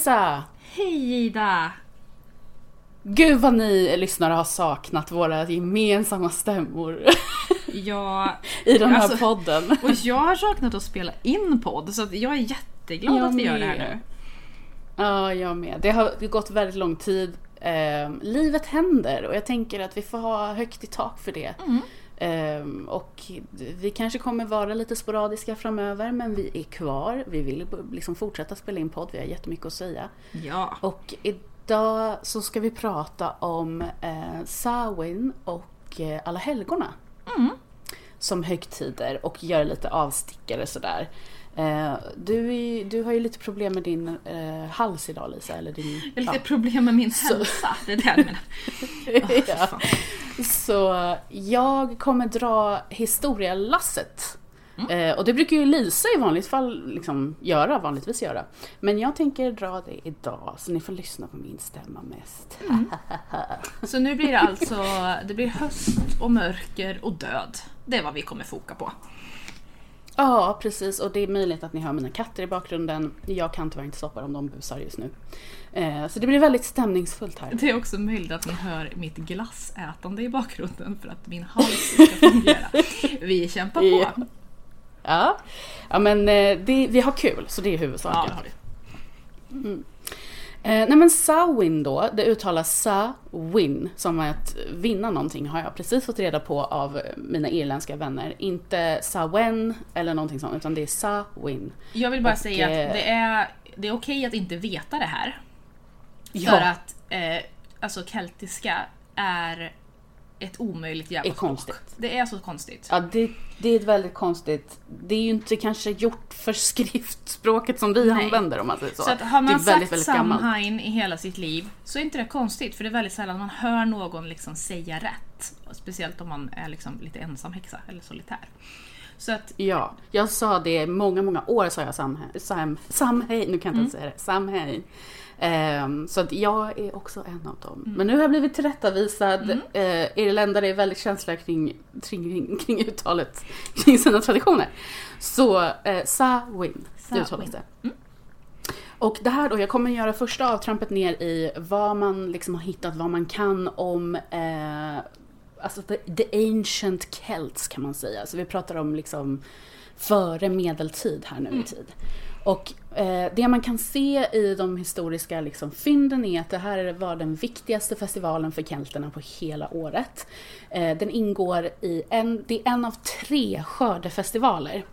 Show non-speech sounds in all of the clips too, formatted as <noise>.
Lisa! Hej Ida! Gud vad ni lyssnare har saknat våra gemensamma stämmor Ja, <laughs> i den här Alltså, podden. <laughs> och jag har saknat att spela in podd så att jag är jätteglad Jag att vi gör det här med. nu. Ja, jag med. Det har gått väldigt lång tid. Eh, livet händer och jag tänker att vi får ha högt i tak för det. Mm. Eh, och vi kanske kommer vara lite sporadiska framöver men vi är kvar. Vi vill liksom fortsätta spela in podd, vi har jättemycket att säga. Ja. Och idag så ska vi prata om eh, Samhain och eh, Alla helgona. Mm. Som högtider och göra lite avstickare sådär. Eh, du, är, du har ju lite problem med din eh, hals idag Lisa, eller din... Jag har lite ja. problem med min Så- hälsa, det är det du menar. <laughs> Åh, Ja. Så jag kommer dra historielasset. Mm. Eh, och det brukar ju Lisa i vanligt fall liksom göra, vanligtvis göra. Men jag tänker dra det idag, så ni får lyssna på min stämma mest. Så nu blir det alltså det blir höst och mörker och död. Det är vad vi kommer foka på. Ja, precis. Och det är möjligt att ni hör mina katter i bakgrunden. Jag kan tyvärr inte stoppa dem, de busar just nu. Eh, så det blir väldigt stämningsfullt här. Det är också möjligt att ni hör mitt glassätande i bakgrunden för att min hals ska fungera. Vi kämpar Ja. på. Ja, ja men eh, det, vi har kul, så det är Ja, huvudsaken. det har vi. Eh, nej men Sawin då, det uttalas Sa-win, som att vinna någonting har jag precis fått reda på av mina irländska vänner. Inte Sawen eller någonting sånt, utan det är Sa-win. Jag vill bara Och, säga eh, att det är, det är okej att inte veta det här. Ja. För att eh, alltså keltiska är ett omöjligt jävla Är språk. konstigt. Det är så konstigt. Ja, det, det är ett väldigt konstigt, det är ju inte kanske gjort för skriftspråket som vi Nej. använder om man säger så. Så att har det är man väldigt, sagt väldigt. Samhain i hela sitt liv så är inte det konstigt för det är väldigt sällan man hör någon liksom säga rätt. Speciellt om man är liksom lite ensam häxa eller solitär. Så att Ja, jag sa det många, många år sa jag Samhain, sam, samhej, nu kan jag inte säga det, Samhain. Ehm, så att jag är också en av dem. Men nu har jag blivit tillrättavisad. Mm. irländare är väldigt känsliga kring, kring, kring uttalet, kring sina traditioner. Så uh, Sa-win, det Sa-win. uttalas det. Och det här då, jag kommer göra första avtrampet ner i vad man liksom har hittat, vad man kan om eh, alltså the, the ancient Celts kan man säga. Så vi pratar om liksom före medeltid här nu i tid. Och det man kan se i de historiska liksom, fynden är att det här var den viktigaste festivalen för kelterna på hela året. Eh, den ingår i en, det är en av tre skördefestivaler.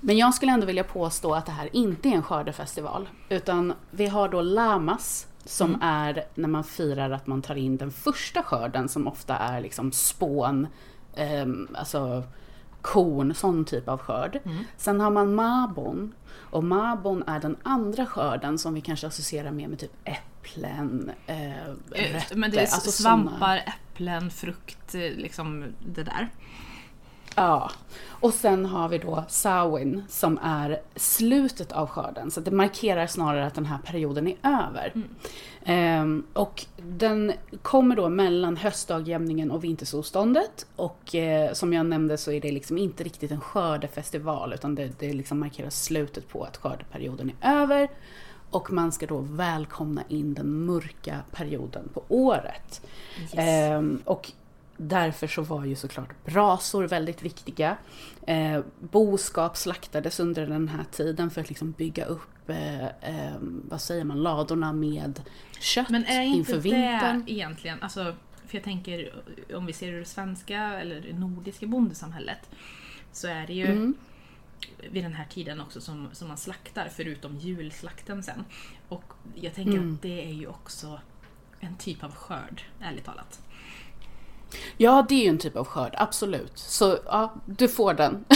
Men jag skulle ändå vilja påstå att det här inte är en skördefestival. Utan vi har då Lamas som är när man firar att man tar in den första skörden som ofta är liksom spån, ehm, alltså korn, sån typ av skörd. Sen har man Mabon och Mabon är den andra skörden som vi kanske associerar mer med typ äpplen, eh, eh, rötter, men det är alltså svampar, såna- äpplen, frukt, eh, liksom det där. Ja, och sen har vi då Samhain som är slutet av skörden. Så det markerar snarare att den här perioden är över. Ehm, och den kommer då mellan höstdagjämningen och vintersolståndet. Och eh, som jag nämnde så är det liksom inte riktigt en skördefestival utan det, det liksom markerar slutet på att skördeperioden är över. Och man ska då välkomna in den mörka perioden på året. Ehm, och därför så var ju såklart brasor väldigt viktiga. Eh, boskap slaktades under den här tiden för att liksom bygga upp, eh, eh, vad säger man, ladorna med kött Men är inte inför det vintern. egentligen, alltså, för jag tänker om vi ser det svenska eller det nordiska bondesamhället så är det ju Mm. vid den här tiden också som, som man slaktar förutom julslakten sen. Och jag tänker Mm. att det är ju också en typ av skörd, ärligt talat. Ja, det är ju en typ av skörd, absolut. Så ja, du får den. <laughs>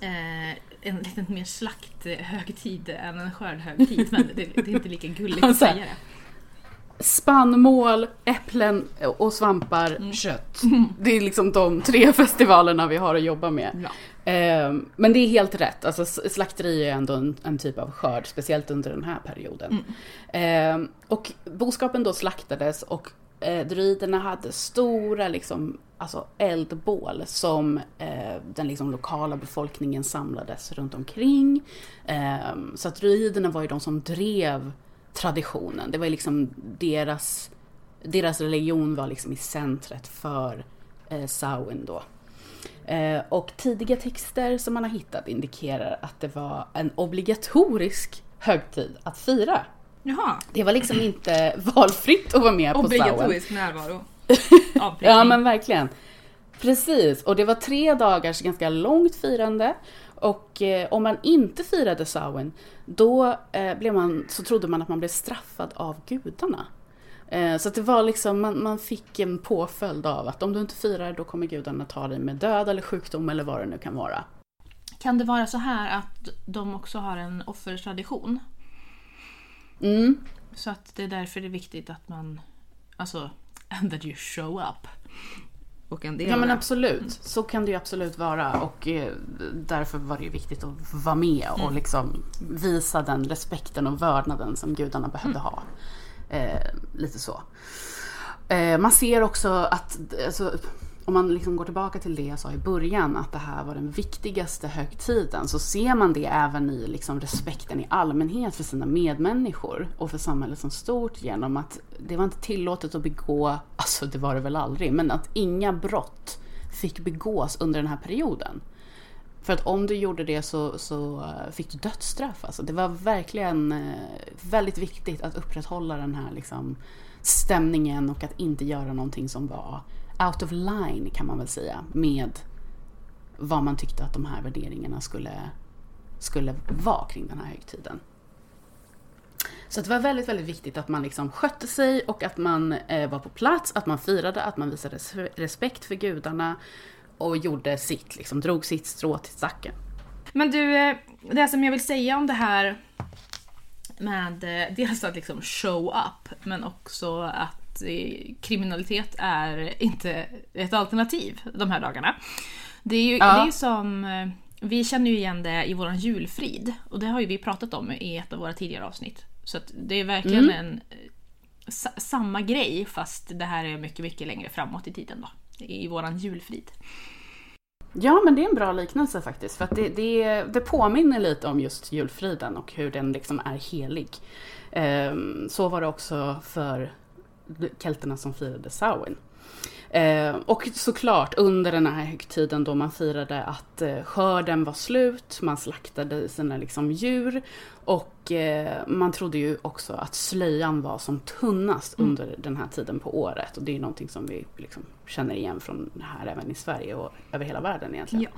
Eh, en lite mer slakthögtid än en skördhögtid men det, det är inte lika gulligt att säga det. Spannmål, äpplen och svampar, Mm. kött. Det är liksom de tre <laughs> festivalerna vi har att jobba med. Ja. Ehm, Men det är helt rätt, alltså slakteri är ändå en, en typ av skörd, speciellt under den här perioden. Ehm, Och boskapen då slaktades och eh, druiderna hade stora liksom, alltså eldbål som eh, den liksom, lokala befolkningen samlades runt omkring. Eh, så att druiderna var ju de som drev traditionen. Det var liksom deras, deras religion var liksom i centret för eh, Samhain då. Eh, och tidiga texter som man har hittat indikerar att det var en obligatorisk högtid att fira. Jaha. Det var liksom inte valfritt att vara med på Samhain. Obligatorisk närvaro. <laughs> Ja men verkligen. Precis, och det var tre dagars ganska långt firande. Och eh, om man inte firade Samhain, då eh, blev man, så trodde man att man blev straffad av gudarna. Eh, så det var liksom, man, man fick en påföljd av att om du inte firar då kommer gudarna ta dig med död eller sjukdom eller vad det nu kan vara. Kan det vara så här att de också har en offertradition? Mm, Så att det är därför det är viktigt att man, alltså, and that you show up. Och en del Ja men absolut, så kan det ju absolut vara och eh, därför var det ju viktigt att vara med och liksom visa den respekten och vördnaden som gudarna behövde ha. Eh, lite så. Eh, man ser också att, alltså, om man liksom går tillbaka till det jag sa i början, att det här var den viktigaste högtiden, så ser man det även i liksom respekten i allmänhet för sina medmänniskor och för samhället som stort genom att det var inte tillåtet att begå, alltså det var det väl aldrig, men att inga brott fick begås under den här perioden. För att om du gjorde det så, så eh, fick du dödsstraff. Alltså det var verkligen eh, väldigt viktigt att upprätthålla den här liksom, stämningen och att inte göra någonting som var out of line kan man väl säga med vad man tyckte att de här värderingarna skulle, skulle vara kring den här högtiden. Så det var väldigt, väldigt viktigt att man liksom skötte sig och att man eh, var på plats, att man firade, att man visade respekt för gudarna och gjorde sitt, liksom drog sitt strå till stacken. Men du, eh, det som jag vill säga om det här med eh, dels att liksom show up, men också att eh, kriminalitet är inte ett alternativ de här dagarna. Det är ju Ja. det är som, eh, vi känner ju igen det i våran julfrid och det har ju vi pratat om i ett av våra tidigare avsnitt. Så det är verkligen en eh, sa, samma grej fast det här är mycket, mycket längre framåt i tiden då. I våran julfrid. Ja, men det är en bra liknelse faktiskt. För att det, det, det påminner lite om just julfriden och hur den liksom är helig. Ehm, så var det också för kelterna som firade Samhain. Eh, och såklart under den här högtiden då man firade att eh, skörden var slut, man slaktade sina liksom, djur och eh, man trodde ju också att slöjan var som tunnast under den här tiden på året. Och det är ju någonting som vi liksom känner igen från det här även i Sverige och över hela världen egentligen. Ja.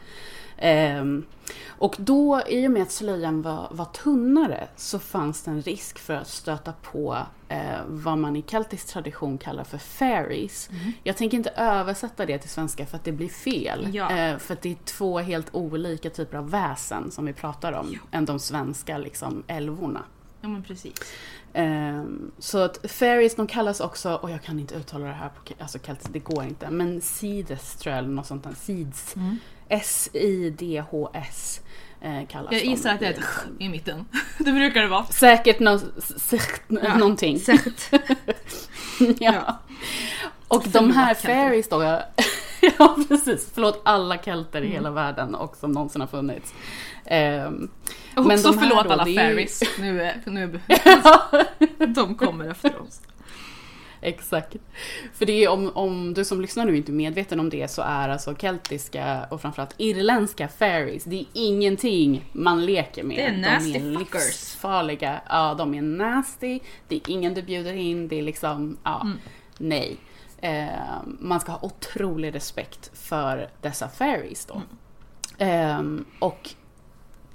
Ehm, och då, i och med att slöjan var, var tunnare, så fanns det en risk för att stöta på eh, vad man i keltisk tradition kallar för fairies. Jag tänker inte översätta det till svenska för att det blir fel. Ja. Eh, för att det är två helt olika typer av väsen som vi pratar om, än de svenska liksom, älvorna. Ja men precis. Ehm, så att fairies, de kallas också, och jag kan inte uttala det här på alltså det går inte, men seeds tror jag, eller något sånt där, seeds. S-I-D-H-S eh, kallas Jag de. gissar att det är ett i mitten. <laughs> Det brukar det vara. Säkert no, säkert Ja, någonting. <laughs> Ja. Ja. Och de här fairies då, <laughs> ja, precis, förlåt alla kelter Mm. i hela världen och som någonsin har funnits. Ehm, Och Men också förlåt då, alla är fairies. Nu är, nu är, <laughs> de kommer efter oss. Exakt. För det är om, om du som lyssnar nu inte är medveten om det så är alltså keltiska och framförallt irländska fairies, det är ingenting man leker med. Det är nasty de är fuckers. livsfarliga. Ja, de är nasty, det är ingen du bjuder in, det är liksom, ja, Mm. nej. Eh, man ska ha otrolig respekt för dessa fairies då. Mm. Eh, och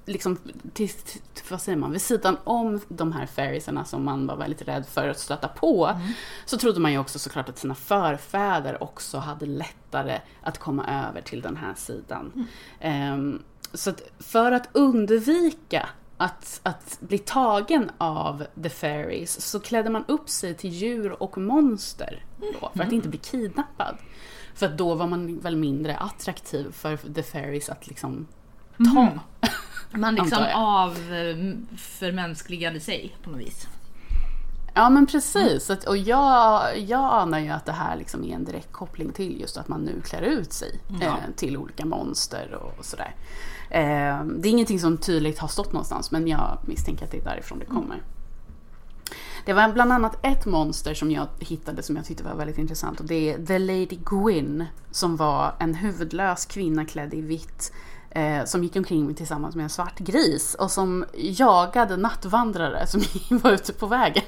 liksom, till, till, vad säger man, vid sidan om de här fairiesarna som man var väldigt rädd för att stöta på, Mm. så trodde man ju också såklart att sina förfäder också hade lättare att komma över till den här sidan. Ehm, så att för att undvika att, att bli tagen av the fairies så klädde man upp sig till djur och monster då, för att inte bli kidnappad. För att då var man väl mindre attraktiv för the fairies att liksom ta. Mhm. Man liksom Antar jag. av eh, sig på något vis. Ja men precis, Att- och jag, jag anar ju att det här liksom är en direkt koppling till just att man nu klär ut sig Ja. eh, till olika monster och sådär. Eh, det är ingenting som tydligt har stått någonstans men jag misstänker att det är därifrån det kommer. Det var bland annat ett monster som jag hittade som jag tyckte var väldigt intressant och det är The Lady Gwyn som var en huvudlös kvinna klädd i vitt som gick omkring tillsammans med en svart gris och som jagade nattvandrare som <laughs> var ute på vägen.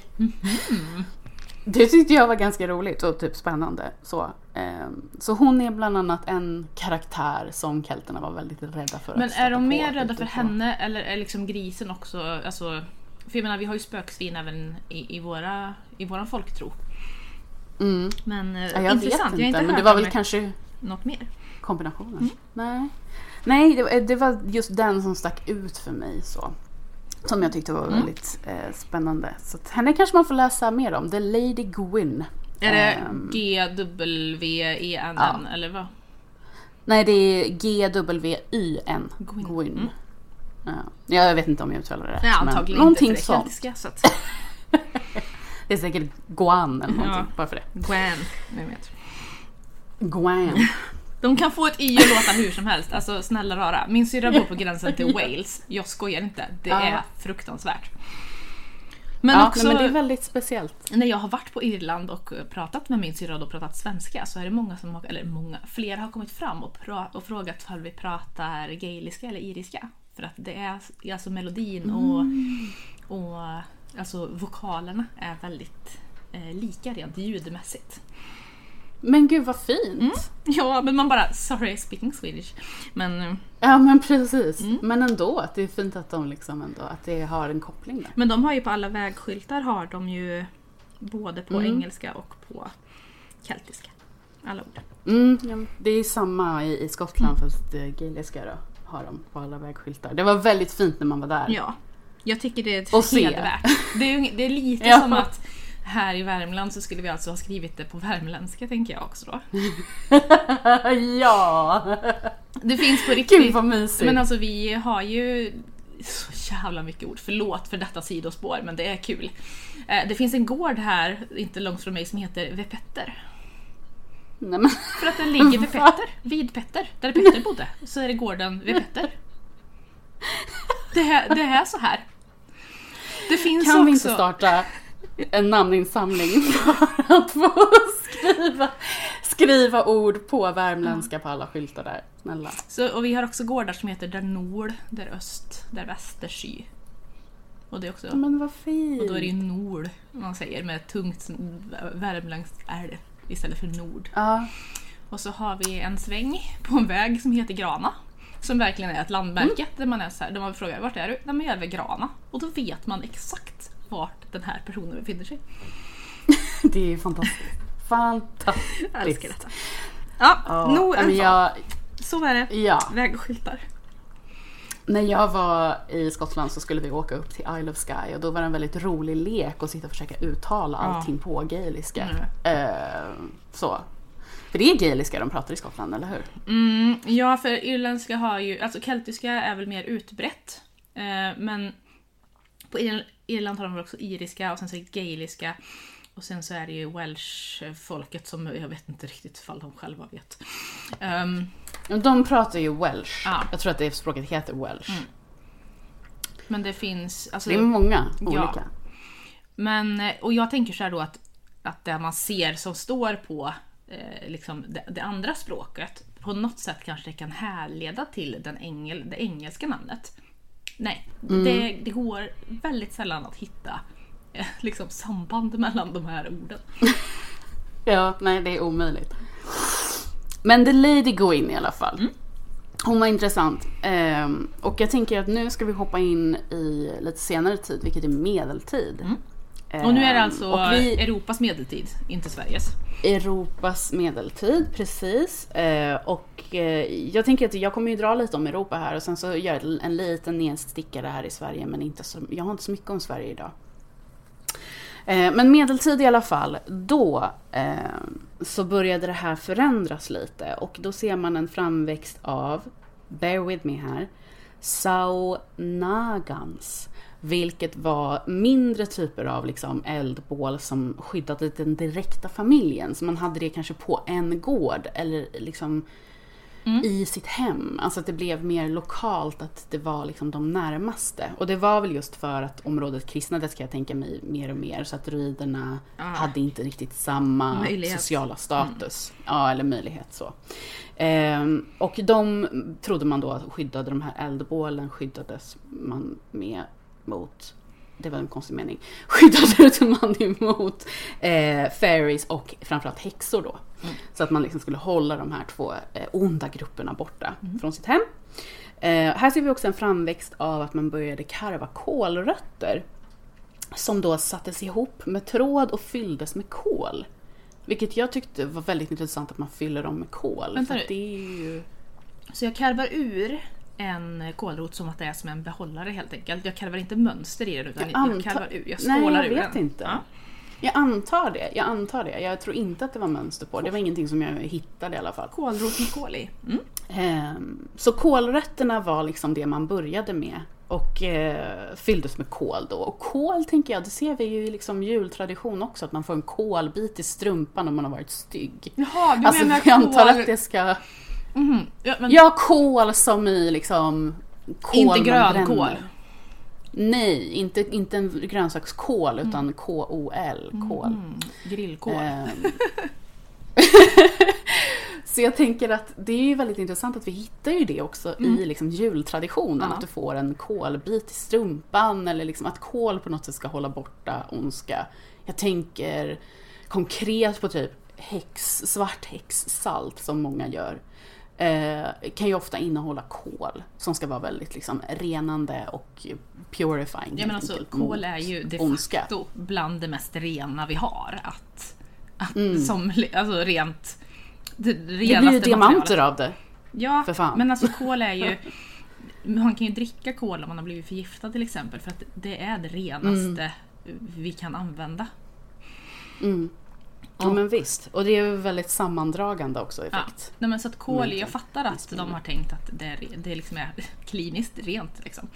Det tyckte jag var ganska roligt och typ spännande. Så, eh, så hon är bland annat en karaktär som kelterna var väldigt rädda för Men är de mer rädda för henne eller är liksom grisen också, alltså, för jag menar vi har ju spöksvin även i, i, våra, i våran folktro. Mm. Men eh, Ja, jag intressant, vet jag har inte, inte men det var väl kanske något mer. kombinationen. Mm. Nej, Nej det, var- det var just den som stack ut för mig. så Som jag tyckte var Mm. väldigt eh, spännande. Så att henne kanske man får läsa mer om. The Lady Gwyn. Är det Ehm, G-W-E-N-N Ja. eller vad? Nej, det är G-W-Y-N. Gwyn. Gwyn. Mm. Ja. Jag vet inte om jag uttalar det rätt. Nej, men antagligen någonting inte är sånt. <laughs> Det är säkert Guan eller någonting. Ja. Bara för det. Vem vet. Guan. De kan få ett y att låta hur som helst, alltså snälla rara. Min syrra bor på gränsen till <laughs> Wales, jag skojar inte. Det Ja. är fruktansvärt. Men ja, också nej, men det är väldigt speciellt. när jag har varit på Irland och pratat med min syrra och pratat svenska så är det många som eller många, flera har kommit fram och, pra, och frågat om vi pratar gaeliska eller iriska. För att det är alltså melodin och, och alltså vokalerna är väldigt eh, lika rent ljudmässigt. Men gud vad fint. Mm. Ja, men man bara “sorry, speaking Swedish”. Men, eh, Ja men precis. Mm. Men ändå, att det är fint att de liksom ändå, att det har en koppling där. men de har ju på alla vägskyltar har de ju både på Mm. engelska och på keltiska. Alla ord. Mm, ja, det är samma i, i Skottland fast eh, gaeliska då. Har de på alla vägskyltar. Det var väldigt fint när man var där. Ja, jag tycker det är ett Och se. hedervärt. Det är, det är lite <laughs> Ja. som att här i Värmland så skulle vi alltså ha skrivit det på värmländska tänker jag också då. <laughs> ja! Det finns på Gud riktigt. vad mysigt. Men alltså vi har ju så jävla mycket ord. Förlåt för detta sidospår men det är kul. Eh, Det finns en gård här, inte långt från mig, som heter Vepetter. Nej, men, För att den ligger vid? <laughs> Petter, vid Petter, där Petter bodde. Så är det gården vid Petter. Det är, det är så här. Det finns kan också... vi inte starta en namninsamling för att få skriva, skriva ord på värmländska på alla skyltar där? Snälla. Så, och vi har också gårdar som heter där nord, där öst, där väster, sy. Och det är också... Men vad fint. Och då är det ju nord, man säger, med tungt värmländskt R istället för nord. Ja. Och så har vi en sväng på en väg som heter Grana. Som verkligen är ett landmärke där man är så här, där man frågar vart är du? Nej men jag är vid Grana. Och då vet man exakt vart den här personen befinner sig. <laughs> Det är fantastiskt. Fantastiskt. Jag älskar detta. Ja, Ja, nog en jag, Så är det. ja. Vägskyltar. När jag var i Skottland så skulle vi åka upp till Isle of Skye och då var det en väldigt rolig lek att sitta och försöka uttala Ja. allting på gaeliska. Mm. Eh, så. För det är gaeliska de pratar i Skottland, eller hur? Mm, ja, för irländska har ju, alltså keltiska är väl mer utbrett. Eh, men på Irland har de väl också iriska och sen så är det gaeliska. Och sen så är det ju welsh-folket som jag vet inte riktigt ifall de själva vet. Men De pratar ju welsh. Ja. Jag tror att det språket heter welsh. Mm. men det finns... Alltså, Det är många Ja. olika. Men, eh, och jag tänker så här då att, att det man ser som står på eh, liksom det, det andra språket, på något sätt kanske det kan härleda till den engel, det engelska namnet. Nej, Mm. det, det går väldigt sällan att hitta eh, liksom samband mellan de här orden. <laughs> Ja, nej det är omöjligt. Men The Lady Gwyn i alla fall. Mm. Hon var intressant. Ehm, och jag tänker att nu ska vi hoppa in i lite senare tid, vilket är medeltid. Mm. Och nu är det alltså vi, Europas medeltid, inte Sveriges. Europas medeltid, precis. Eh, och eh, jag tänker att jag kommer ju dra lite om Europa här och sen så gör jag en liten nedstickare här i Sverige men inte så, jag har inte så mycket om Sverige idag. Eh, men medeltid i alla fall, då eh, så började det här förändras lite och då ser man en framväxt av, bear with me här, Saunagans, Vilket var mindre typer av liksom eldbål som skyddade den direkta familjen. Så man hade det kanske på en gård eller liksom i sitt hem. Alltså att det blev mer lokalt, att det var liksom de närmaste. Och det var väl just för att området kristnades kan jag tänka mig mer och mer. Så att druiderna Ah. hade inte riktigt samma Möjlighet. sociala status. Ja, eller möjlighet så. Ehm, och de trodde man då skyddade de här eldbålen skyddades man med mot det var en konstig mening. <laughs> Skyddade man emot eh, fairies och framförallt häxor då. Så att man liksom skulle hålla de här två eh, onda grupperna borta från sitt hem. Eh, här ser vi också en framväxt av att man började karva kålrötter. Som då sattes ihop med tråd och fylldes med kol. Vilket jag tyckte var väldigt intressant att man fyller dem med kol. Vänta för nu. att det är ju... Så jag karvar ur en kålrot som att det är som en behållare helt enkelt. Jag karvar inte mönster i den utan Jag jag, karvar ur. Jag Nej, skålar jag ur vet den. inte. Ja. Jag antar det. Jag antar det. Jag tror inte att det var mönster på. Det var ingenting som jag hittade i alla fall. Kålrot med kål i. Mm. Ehm, Så kålrötterna var liksom det man började med och eh, fylldes med kål då. Och kål tänker jag, det ser vi ju i liksom jultradition också, att man får en kolbit i strumpan om man har varit stygg. Jaha, du Alltså menar jag antar kål... att det ska... Mhm. Ja, men Ja, kål som i liksom... Kål inte grönkål. Nej, inte, inte en grönsakskål utan K-O-L, kål. Mm, grillkål. Ehm. <laughs> Så jag tänker att det är ju väldigt intressant att vi hittar ju det också i liksom jultraditionen. Mm. Ja. Att du får en kolbit i strumpan eller liksom att kol på något sätt ska hålla borta ondska. Jag tänker konkret på typ häx, svart häxsalt som många gör. Eh, kan ju ofta innehålla kol som ska vara väldigt liksom renande och purifying. Ja, men alltså, kol är ju de ondska. facto bland det mest rena vi har. Att, att, Mm. Som alltså rent... Det, Det blir ju diamanter av det. Ja, men alltså kol är ju... <laughs> Man kan ju dricka kol om man har blivit förgiftad till exempel för att det är det renaste vi kan använda. Mm. Ja men visst. Och det är ju väldigt sammandragande också Ja. effekt. Nej, men så att kol, Men jag fattar att de har tänkt att det, är, det liksom är <laughs> kliniskt rent. Liksom.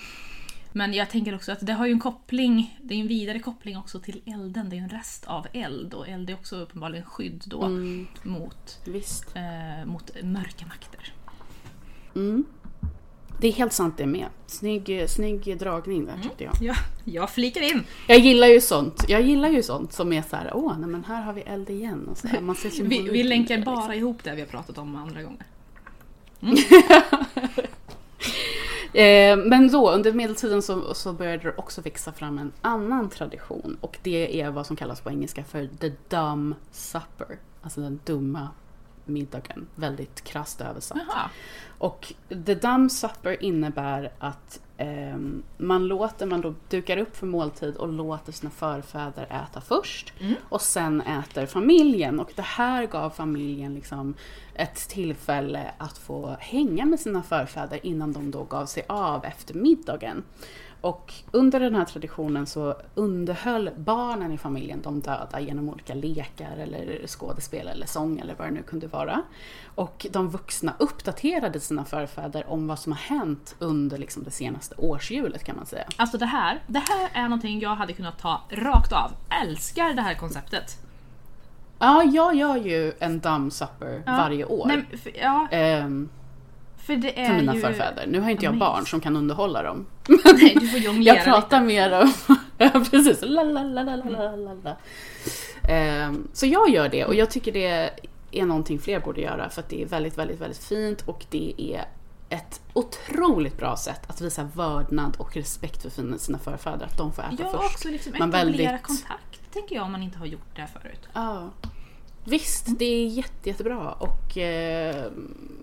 Men jag tänker också att det har ju en koppling, det är en vidare koppling också till elden. Det är ju en rest av eld och eld är också uppenbarligen skydd då Mm, mot, eh, mot mörka makter. Mm. Det är helt sant det med. Snygg, snygg dragning Mm. där tyckte jag. Ja, jag flikar in! Jag gillar ju sånt. Jag gillar ju sånt som är så här, åh nej men här har vi eld igen. Och så här, man ser <laughs> Vi, vi länkar det, bara liksom. ihop det vi har pratat om andra gånger. <laughs> Eh, men då under medeltiden så, så började det också växa fram en annan tradition. Och det är vad som kallas på engelska för the dumb supper. Alltså den dumma middagen. Väldigt krasst översatt. Jaha. Och the dumb supper innebär att ehm, man låter, man då dukar upp för måltid och låter sina förfäder äta först. Mm. Och sen äter familjen. Och det här gav familjen liksom ett tillfälle att få hänga med sina förfäder innan de då gav sig av efter middagen. Och under den här traditionen så underhöll barnen i familjen de döda genom olika lekar eller skådespel eller sång eller vad det nu kunde vara. Och de vuxna uppdaterade sina förfäder om vad som har hänt under liksom det senaste årshjulet kan man säga. Alltså det här, det här är någonting jag hade kunnat ta rakt av. Älskar det här konceptet. Ja, jag gör ju en dumb supper Ja. varje år. Nej, för, ja, ehm, för det är för mina ju... förfäder. Nu har inte jag barn som kan underhålla dem. Nej, du <laughs> får jonglera Jag pratar lite. mer om... <laughs> ja, precis. La, la, la, la, la, la, la. Ehm, så jag gör det och jag tycker det är någonting fler borde göra för att det är väldigt, väldigt, väldigt fint och det är ett otroligt bra sätt att visa vördnad och respekt för sina- förfäder. Att de får äta Ja, först. också liksom etablera väldigt- kontakt, tänker jag, om man inte har gjort det förut. Ja. Visst, det är jätte, jättebra och eh,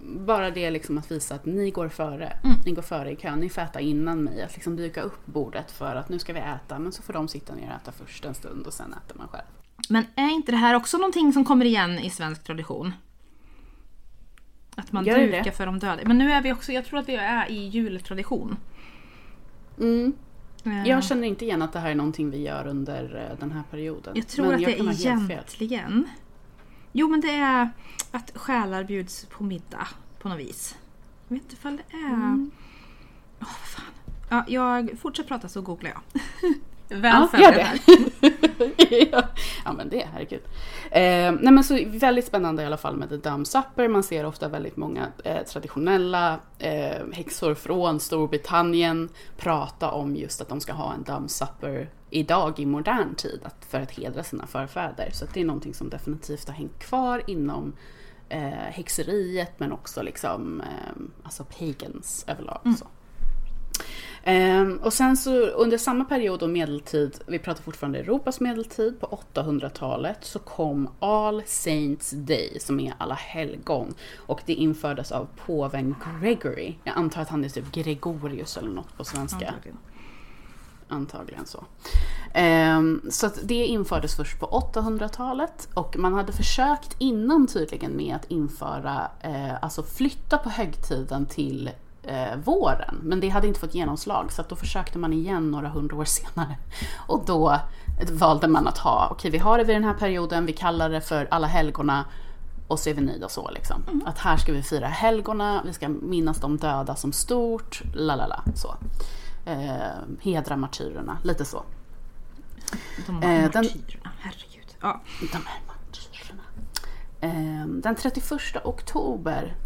bara det liksom att visa att ni går före. Mm. Ni går före i kön, ni får äta innan mig. Att liksom dyka upp bordet för att nu ska vi äta men så får de sitta ner och äta först en stund och sen äter man själv. Men är inte det här också någonting som kommer igen i svensk tradition? Att man Gör dukar det? för de döda. Men nu är vi också, jag tror att vi är i jultradition. Mm. Eh, Jag känner inte igen att det här är någonting vi gör under eh, den här perioden. jag tror men att jag det egentligen... Jo men det är att själar bjuds på middag på något vis. Jag vet inte ifall det är... Mm. vad fan. Ja, jag fortsätter prata så googlar jag. <laughs> Väl Ja, gör här. det. <laughs> ja. ja men det, herregud. Eh, nej men så väldigt spännande i alla fall med The Dumb Supper. Man ser ofta väldigt många eh, traditionella eh, häxor från Storbritannien prata om just att de ska ha en Dumb Supper idag i modern tid att, för att hedra sina förfäder. Så det är någonting som definitivt har hängt kvar inom eh, häxeriet men också liksom eh, alltså pagans överlag. Så. Ehm, och sen så under samma period och medeltid, vi pratar fortfarande Europas medeltid, på 800-talet så kom All Saints Day som är alla helgon. Och det infördes av påven Gregory. Jag antar att han är typ Gregorius eller något på svenska. Antagligen. Antagligen så. Ehm, så det infördes först på 800-talet och man hade försökt innan tydligen med att införa, eh, alltså flytta på högtiden till eh, våren. Men det hade inte fått genomslag så då försökte man igen några hundra år senare. Och då valde man att ha, okej vi har det vid den här perioden, vi kallar det för alla helgona och så är vi nöjda så liksom. Att här ska vi fira helgona, vi ska minnas de döda som stort, la la la, så. Eh, hedra martyrerna, lite så. De Eh, var den- martyrerna, herregud. Ja. De här martyrerna. Eh, den 31 oktober,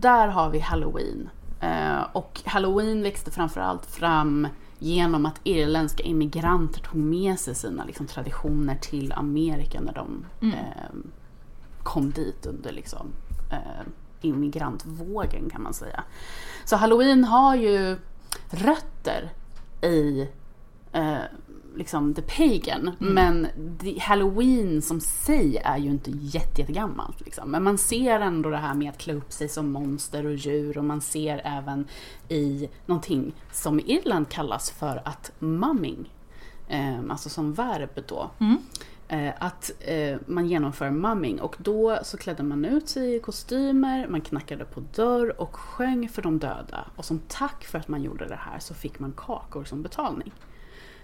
där har vi halloween. Eh, och halloween växte framförallt fram genom att irländska immigranter tog med sig sina liksom, traditioner till Amerika när de eh, kom dit under liksom, eh, immigrantvågen kan man säga. Så halloween har ju rötter i eh, liksom the pagan. Men the, halloween som sig är ju inte jätte, jättegammalt. Liksom. Men man ser ändå det här med att klä upp sig som monster och djur och man ser även i någonting som i Irland kallas för att mumming. Eh, alltså som verb då. Eh, att eh, man genomför mumming och då så klädde man ut sig i kostymer, man knackade på dörr och sjöng för de döda. Och som tack för att man gjorde det här så fick man kakor som betalning.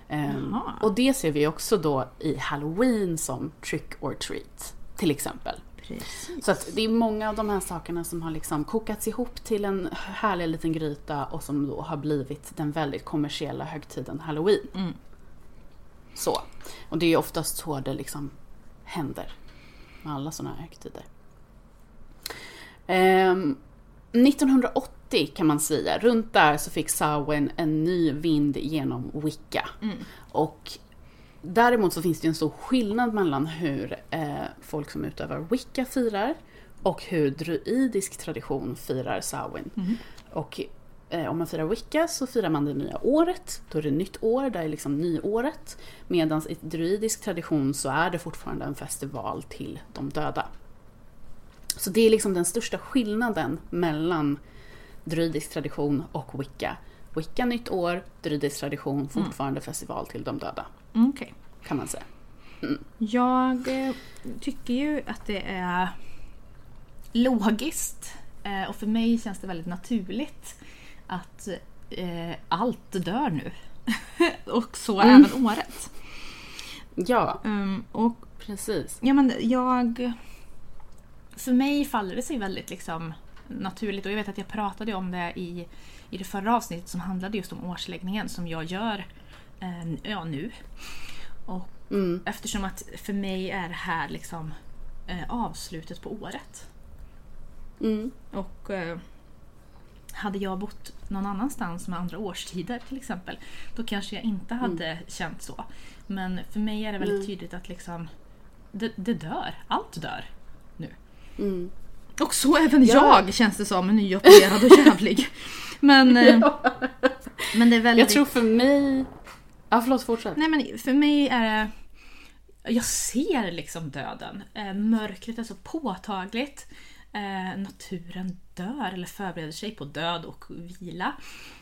Ehm, Jaha. och det ser vi också då i halloween som trick or treat till exempel. Precis. Så att det är många av de här sakerna som har liksom kokats ihop till en härlig liten gryta och som då har blivit den väldigt kommersiella högtiden halloween. Mm. Så. Och det är oftast så det liksom händer med alla sådana här högtider. Ehm, 1980 kan man säga, runt där så fick Samhain en ny vind genom Wicca. Och däremot så finns det en stor skillnad mellan hur eh, folk som utövar Wicca firar och hur druidisk tradition firar Samhain. Och eh, om man firar Wicca så firar man det nya året, då är det nytt år, det är liksom nyåret. Medan i druidisk tradition så är det fortfarande en festival till de döda. Så det är liksom den största skillnaden mellan druidisk tradition och Wicca. Wicca nytt år, druidisk tradition, fortfarande festival till de döda. Mm, Okej. Kan man säga. Jag eh, tycker ju att det är logiskt eh, och för mig känns det väldigt naturligt att eh, allt dör nu. <laughs> och så Mm. även året. Ja, Um, och precis. ja, men jag... För mig faller det sig väldigt liksom naturligt och jag vet att jag pratade om det i, i det förra avsnittet som handlade just om årsläggningen som jag gör eh, ja, nu. Och Mm. Eftersom att för mig är det här liksom eh, avslutet på året. Mm. Och eh, hade jag bott någon annanstans med andra årstider till exempel, då kanske jag inte hade känt så. Men för mig är det väldigt Mm. tydligt att liksom det, det dör, allt dör nu. Mm. Och så även Ja. jag känns det som, nyopererad och jävlig. <laughs> Men, eh, men det är väldigt... Jag tror för mig... Ja, förlåt, fortsätt. Nej men för mig är det... Jag ser liksom döden. Eh, mörkret är så påtagligt. Eh, naturen dör eller förbereder sig på död och vila.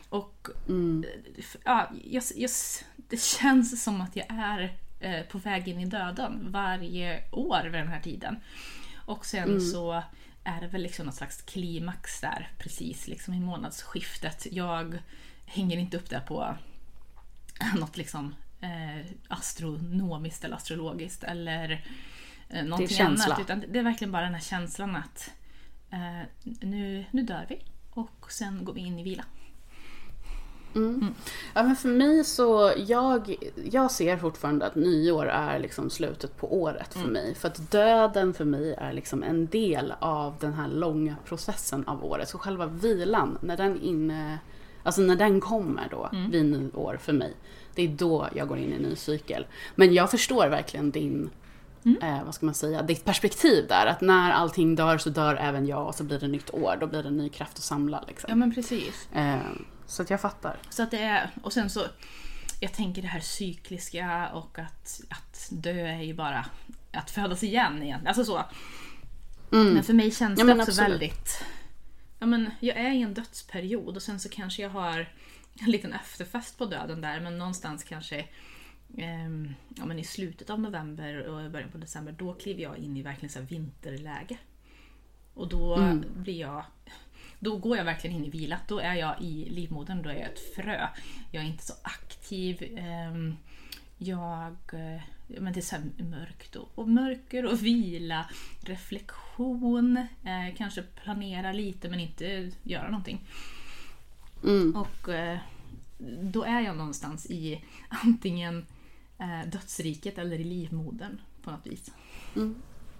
Och Mm. eh, ja, jag, jag, det känns som att jag är eh, på väg in i döden varje år vid den här tiden. Och sen så är det väl liksom något slags klimax där precis liksom i månadsskiftet. Jag hänger inte upp det på <clears throat> något liksom eh, astronomiskt eller astrologiskt eller eh, någonting annat. Utan det är verkligen bara den här känslan att nu, nu dör vi och sen går vi in i vila. Mm. Ja, men för mig så, jag, jag ser fortfarande att nyår är liksom slutet på året för mig. För att döden för mig är liksom en del av den här långa processen av året. Så själva vilan, när den inne, alltså när den kommer då, vid nyår för mig. Det är då jag går in i en ny cykel. Men jag förstår verkligen din, eh, vad ska man säga, ditt perspektiv där. Att när allting dör så dör även jag och så blir det nytt år. Då blir det ny kraft att samla liksom. Ja men precis. Eh, så att jag fattar. Så att det är, och sen så, jag tänker det här cykliska och att, att dö är ju bara att födas igen igen. Alltså så. Men för mig känns Ja, det också absolut. väldigt... Ja men jag är i en dödsperiod och sen så kanske jag har en liten efterfest på döden där men någonstans kanske ehm, ja, men i slutet av november och början på december då kliver jag in i verkligen så vinterläge. Och då Mm. blir jag då går jag verkligen in i vila. Då är jag i livmodern, då är jag ett frö. Jag är inte så aktiv. ehm, Jag... eh, Men det är så mörkt och, och mörker och vila, reflektion, eh, kanske planera lite men inte göra någonting. Mm. Och eh, då är jag någonstans i antingen eh, dödsriket eller i livmodern på något vis.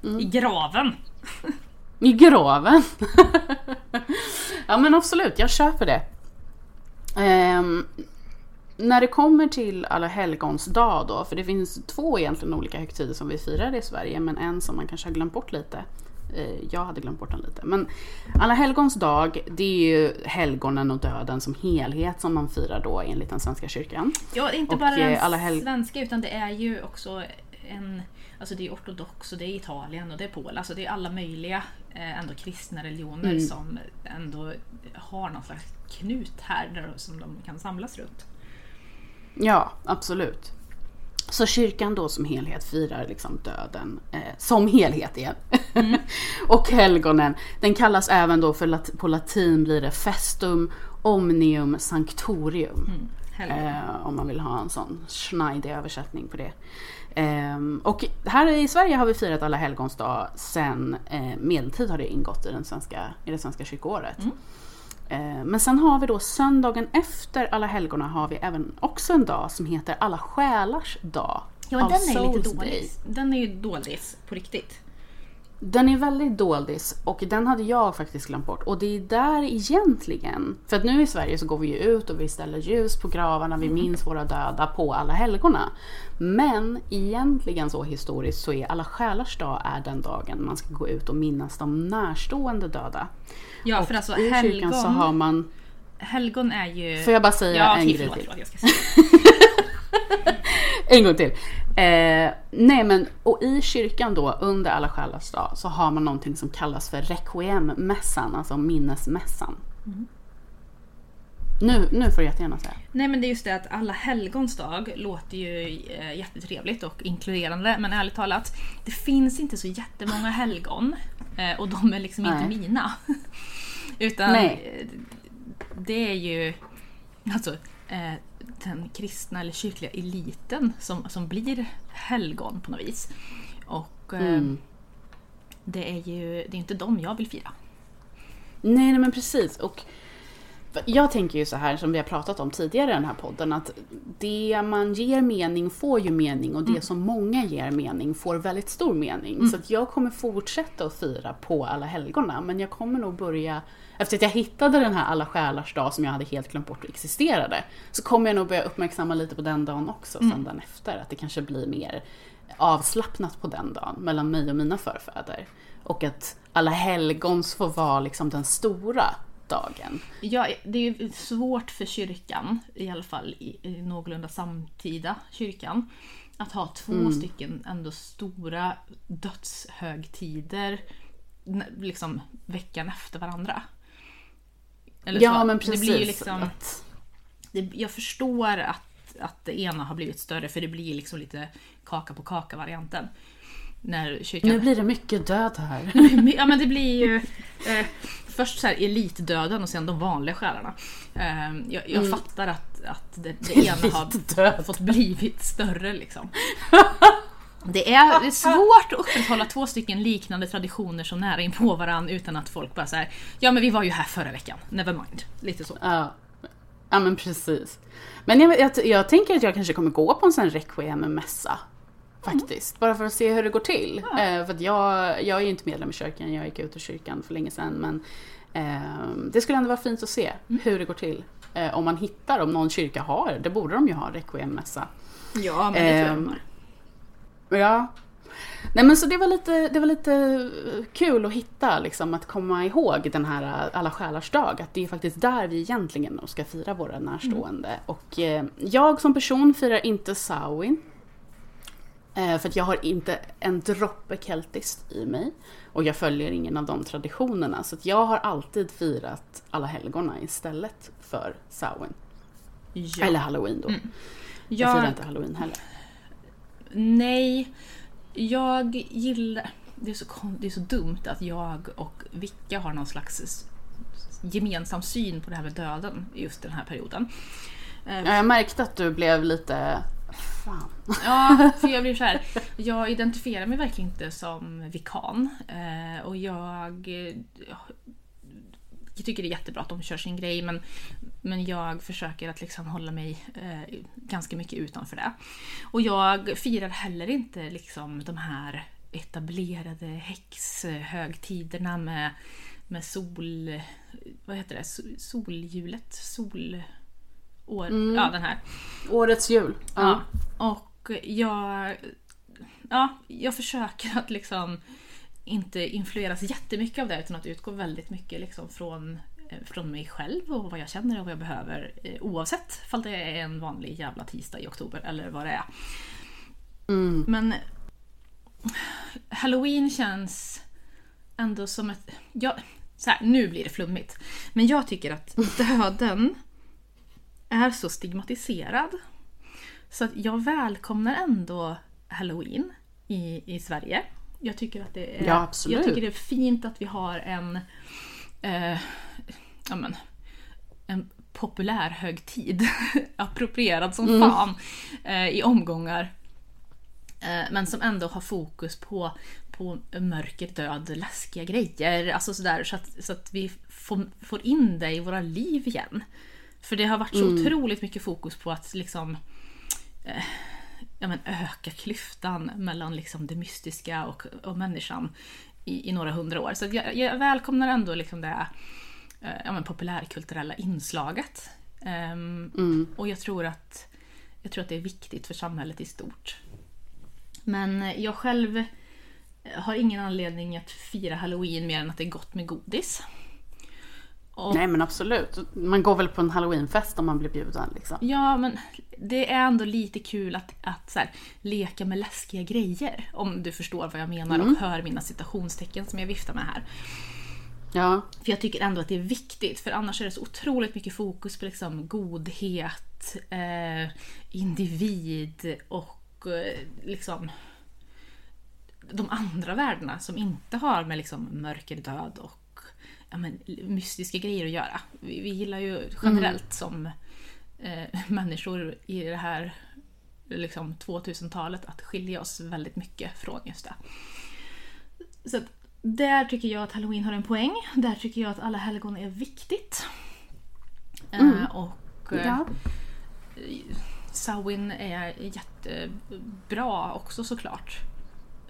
I graven! <laughs> I graven. <laughs> ja men absolut, jag köper det. Ehm, när det kommer till alla helgons dag då, för det finns två egentligen olika högtider som vi firar i Sverige, men en som man kanske har glömt bort lite. Eh, Jag hade glömt bort den lite. Men alla helgons dag, det är ju helgonen och döden som helhet som man firar då enligt den svenska kyrkan. Ja, det är inte Och, bara den eh, alla hel- svenska utan det är ju också en Alltså det är ortodox och det är Italien och det är Polen. Alltså det är alla möjliga eh, ändå kristna religioner Mm. som ändå har någon slags knut här där, som de kan samlas runt. Ja, absolut. Så kyrkan då som helhet firar liksom döden eh, som helhet igen. <laughs> och helgonen, den kallas även då för lat- på latin blir det festum omnium sanctorium. Helgon. Eh, om man vill ha en sån schneidig översättning på det. Ehm, och här i Sverige har vi firat alla helgons dag sen eh, medeltid har det ingått i, den svenska, i det svenska kyrkoåret. Eh, Men sen har vi då söndagen efter alla helgona har vi även också en dag som heter alla själars dag. Ja, den är lite Souls dålig. Day. Den är ju dålig på riktigt. Den är väldigt doldis och den hade jag faktiskt glömt bort. Och det är där egentligen, för att nu i Sverige så går vi ju ut och vi ställer ljus på gravarna, vi minns våra döda på alla helgona. Men egentligen så historiskt så är alla själars dag är den dagen man ska gå ut och minnas de närstående döda. Ja, och för alltså i helgon, kyrkan så har man, helgon är ju... får jag bara säga ja, en grej förlåt, till? förlåt, säga. <laughs> <laughs> En gång till. Eh, nej men, och i kyrkan då under alla själars dag så har man någonting som kallas för requiem-mässan, alltså minnesmässan. Nu, nu får du jättegärna säga. Nej men det är just det att alla helgons dag låter ju eh, jättetrevligt och inkluderande men ärligt talat det finns inte så jättemånga helgon eh, och de är liksom inte Nej. mina. <laughs> Utan Nej. det är ju alltså eh, den kristna eller kyrkliga eliten som, som blir helgon på något vis. Och eh, Mm. det är ju det är inte dem jag vill fira. Nej, nej men precis. Och jag tänker ju så här som vi har pratat om tidigare i den här podden att det man ger mening får ju mening och det som många ger mening får väldigt stor mening. Så att jag kommer fortsätta att fira på alla helgona men jag kommer nog börja efter att jag hittade den här alla själars dag som jag hade helt glömt bort existerade så kommer jag nog börja uppmärksamma lite på den dagen också sen den efter. Att det kanske blir mer avslappnat på den dagen mellan mig och mina förfäder. Och att alla helgons får vara liksom den stora dagen. Ja, det är ju svårt för kyrkan, i alla fall i, i någorlunda samtida kyrkan, att ha två Mm. stycken ändå stora dödshögtider liksom veckan efter varandra. Eller Ja så. men precis. Det blir ju liksom, att, det, jag förstår att, att det ena har blivit större för det blir liksom lite kaka på kaka varianten. När kyrkan nu blir det mycket död här. <laughs> ja men det blir ju eh, först så här elitdöden och sen de vanliga själarna. Eh, jag jag fattar att, att det, det <laughs> ena har fått blivit större liksom. <laughs> Det är, det är svårt att upprätthålla två stycken liknande traditioner så nära in på varandra utan att folk bara säger Ja men vi var ju här förra veckan, never mind. Lite så. Ja. Ja men precis. Men jag, jag, jag tänker att jag kanske kommer gå på en sån här Requiem-mässa. Faktiskt. Bara för att se hur det går till. Ja. Eh, för jag, jag är ju inte medlem i kyrkan, jag gick ut ur kyrkan för länge sedan. Men eh, det skulle ändå vara fint att se hur det går till. Eh, om man hittar, om någon kyrka har, det borde de ju ha, Requiem-mässa. Ja, men det tror jag Ehm. Ja. Nej men så det var lite, det var lite eh, kul att hitta, liksom, att komma ihåg den här eh, alla själars dag. Att det är faktiskt där vi egentligen ska fira våra närstående. Och eh, jag som person firar inte Samhain. Eh, för att jag har inte en droppe keltiskt i mig. Och jag följer ingen av de traditionerna. Så jag har alltid firat alla helgona istället för Samhain. Ja. Eller halloween då. Jag firar Jag, inte halloween heller. nej, jag gillar... Det är, så, det är så dumt att jag och Vicka har någon slags gemensam syn på det här med döden i just den här perioden. Eh, Ja, Jag märkte att du blev lite... Fan. Ja, för jag blir så här. Jag identifierar mig verkligen inte som vikan. Eh, och jag, eh, jag tycker det är jättebra att de kör sin grej men, men jag försöker att liksom hålla mig eh, ganska mycket utanför det. Och jag firar heller inte liksom de här etablerade häxhögtiderna med, med sol... Vad heter det? Sol- Solhjulet? Sol... År, Ja, den här. Årets jul. Ja. Och jag, ja, jag försöker att liksom inte influeras jättemycket av det utan att utgå väldigt mycket liksom från, eh, från mig själv och vad jag känner och vad jag behöver eh, oavsett om det är en vanlig jävla tisdag i oktober eller vad det är. Mm. Men Halloween känns ändå som ett... Ja, så här, nu blir det flummigt. Men jag tycker att <laughs> döden är så stigmatiserad. Så att jag välkomnar ändå Halloween i, i Sverige. Jag tycker att det är, Ja. Jag tycker det är fint att vi har en, eh, ja men, en populär högtid. <laughs> Approprierad som Mm. fan eh, i omgångar. Eh, men som ändå har fokus på, på mörker, död, läskiga grejer. Alltså sådär, så att, så att vi får, får in det i våra liv igen. För det har varit så otroligt mycket fokus på att liksom eh, ja, men öka klyftan mellan liksom det mystiska och, och människan i, i några hundra år. Så jag, jag välkomnar ändå liksom det eh, ja, men populärkulturella inslaget. Ehm, Och jag tror, att, jag tror att det är viktigt för samhället i stort. Men jag själv eh, har ingen anledning att fira halloween mer än att det är gott med godis. Och, Nej men absolut. Man går väl på en halloweenfest om man blir bjuden liksom. Ja, men det är ändå lite kul att, att så här, leka med läskiga grejer. Om du förstår vad jag menar och hör mina citationstecken som jag viftar med här. Ja. För jag tycker ändå att det är viktigt, för annars är det så otroligt mycket fokus på liksom godhet, eh, individ och eh, liksom de andra värdena som inte har med liksom mörker, död och ja, men, mystiska grejer att göra. Vi, vi gillar ju generellt som eh, <laughs> människor i det här liksom 2000-talet att skilja oss väldigt mycket från just det. Så att där tycker jag att halloween har en poäng. Där tycker jag att alla helgon är viktigt. Eh, och eh, ja. Samhain är jättebra också såklart.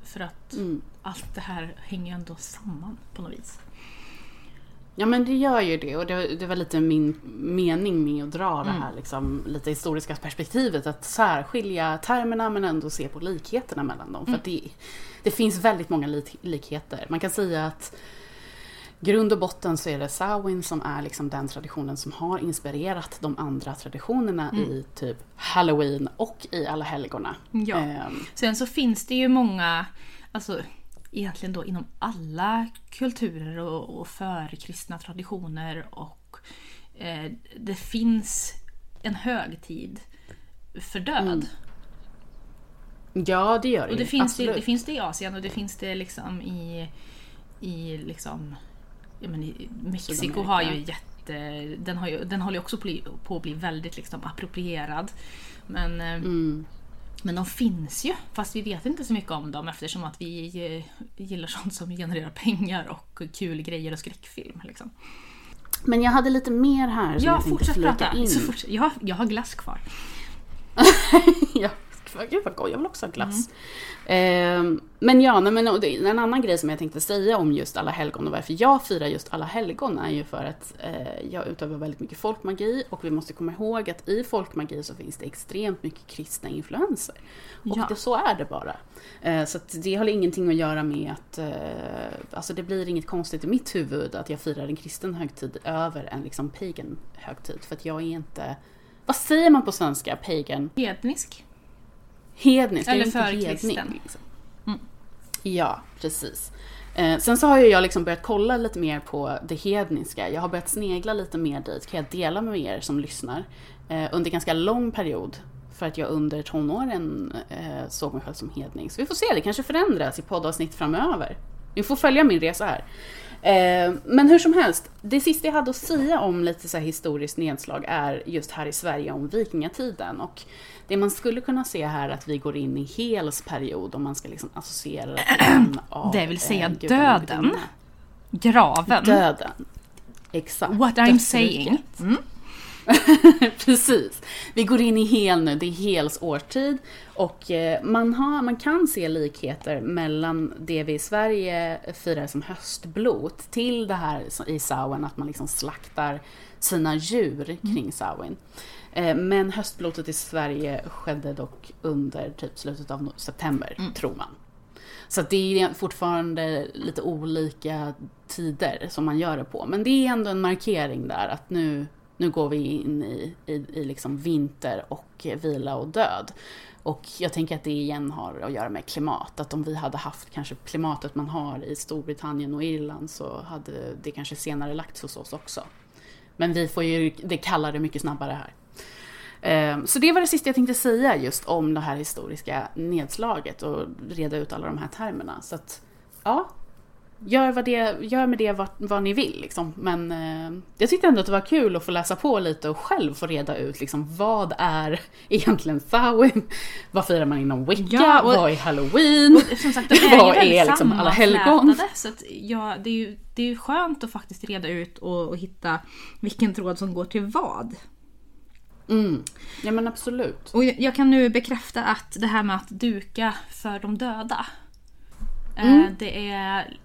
För att Mm. allt det här hänger ändå samman på något vis. Ja men det gör ju det och det, det var lite min mening med att dra det här liksom, lite historiska perspektivet. Att särskilja termerna men ändå se på likheterna mellan dem. För att det, det finns väldigt många lik, likheter. Man kan säga att grund och botten så är det Samhain som är liksom den traditionen som har inspirerat de andra traditionerna i typ Halloween och i Alla helgona. Ja. Ehm, Sen så finns det ju många, alltså egentligen då inom alla kulturer och, och förkristna traditioner och eh, det finns en högtid för död. ja det gör det Och det finns det, det finns det i Asien och det finns det liksom i, i liksom, ja men i Mexiko har ju jätte, den, har ju, den håller ju också på, att bli- på att bli väldigt liksom approprierad. Men, eh, Mm. Men de finns ju, fast vi vet inte så mycket om dem eftersom att vi eh, gillar sånt som genererar pengar och kul grejer och skräckfilm. Liksom. Men jag hade lite mer här som Ja, jag tänkte flika prata. in. Så fort, jag, jag har glass kvar. <laughs> ja, gud vad gott, jag vill också ha glass. Ehm, men ja, nej, men en annan grej som jag tänkte säga om just alla helgon och varför jag firar just alla helgon är ju för att eh, jag utövar väldigt mycket folkmagi och vi måste komma ihåg att i folkmagi så finns det extremt mycket kristna influenser. Och Ja. det, så är det bara. Eh, så det har ingenting att göra med att, eh, alltså det blir inget konstigt i mitt huvud att jag firar en kristen högtid över en liksom pagan högtid. För att jag är inte, vad säger man på svenska, pagan? Hednisk. Hednisk, Eller förkristen. hedning. Liksom. Mm. Ja, precis. Eh, sen så har ju jag liksom börjat kolla lite mer på det hedniska. Jag har börjat snegla lite mer dit, kan jag dela med er som lyssnar. Eh, under ganska lång period. För att jag under tonåren eh, såg mig själv som hedning. Så vi får se, det kanske förändras i poddavsnitt framöver. Ni får följa min resa här. Eh, men hur som helst, det sista jag hade att säga om lite så här historiskt nedslag är just här i Sverige om vikingatiden. Och det man skulle kunna se här är att vi går in i Hels period om man ska liksom associera det till en <clears throat> av Det vill säga eh, döden. Graven. Döden. Exakt. What I'm saying. Mm. <laughs> Precis. Vi går in i hel nu, det är hels årstid. Och eh, man, har, man kan se likheter mellan det vi i Sverige firar som höstblot till det här i Samhain, att man liksom slaktar sina djur kring Samhain. Eh, Men höstblotet i Sverige skedde dock under typ slutet av september, tror man. Så det är fortfarande lite olika tider som man gör det på. Men det är ändå en markering där att nu, nu går vi in i, i, i liksom vinter och vila och död. Och jag tänker att det igen har att göra med klimat. Att om vi hade haft kanske klimatet man har i Storbritannien och Irland så hade det kanske senare lagts hos oss också. Men vi får ju det kallare mycket snabbare här. Eh, Så det var det sista jag tänkte säga just om det här historiska nedslaget och reda ut alla de här termerna. Så att, ja, gör, vad det, gör med det vad, vad ni vill. Liksom. Men eh, jag tyckte ändå att det var kul att få läsa på lite och själv få reda ut liksom, vad är <laughs> egentligen Samhain? Vad firar man inom Wicca? Ja, och- vad är Halloween? Som sagt, de är Vad ju är liksom alla helgon? Så att, ja, det, är ju, det är ju skönt att faktiskt reda ut och, och hitta vilken tråd som går till vad. Mm. Ja men absolut. Och jag, jag kan nu bekräfta att det här med att duka för de döda. eh, Mm. Det, är,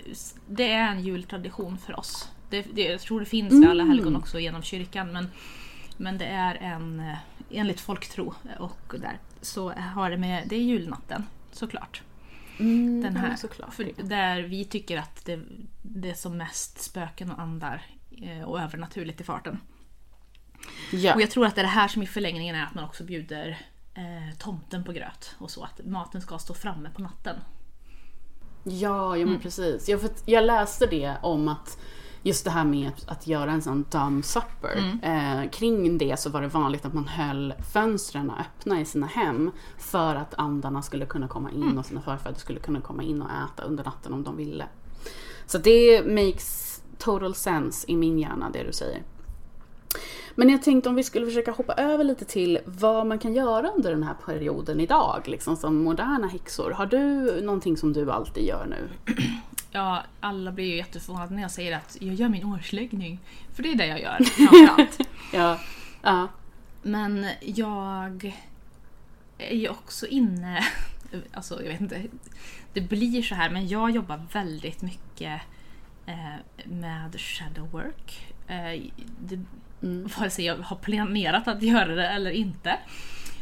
det är en jultradition för oss. Det, det, jag tror det finns vid alla Mm. helgon också genom kyrkan. Men, men det är en, eh, enligt folktro och där, så har det med, det är julnatten såklart. Mm, Den här. såklart. För där vi tycker att det, det är som mest spöken och andar eh, och övernaturligt i farten. Ja. Och jag tror att det är det här som i förlängningen är att man också bjuder eh, tomten på gröt och så. Att maten ska stå framme på natten. Ja, ja Mm. men precis. Jag, för, jag läste det om att just det här med att, att göra en sån dumb supper. Mm. Eh, kring det så var det vanligt att man höll fönstren öppna i sina hem för att andarna skulle kunna komma in Mm. och sina förfäder skulle kunna komma in och äta under natten om de ville. Så det makes total sense i min hjärna det du säger. Men jag tänkte om vi skulle försöka hoppa över lite till vad man kan göra under den här perioden idag, liksom som moderna häxor. Har du någonting som du alltid gör nu? Ja, alla blir ju jätteförvånade när jag säger att jag gör min årsläggning. För det är det jag gör <laughs> framförallt. Ja. ja. Men jag är ju också inne, alltså jag vet inte, det blir så här men jag jobbar väldigt mycket eh, med shadow work. Eh, det, Mm. Vare sig jag har planerat att göra det eller inte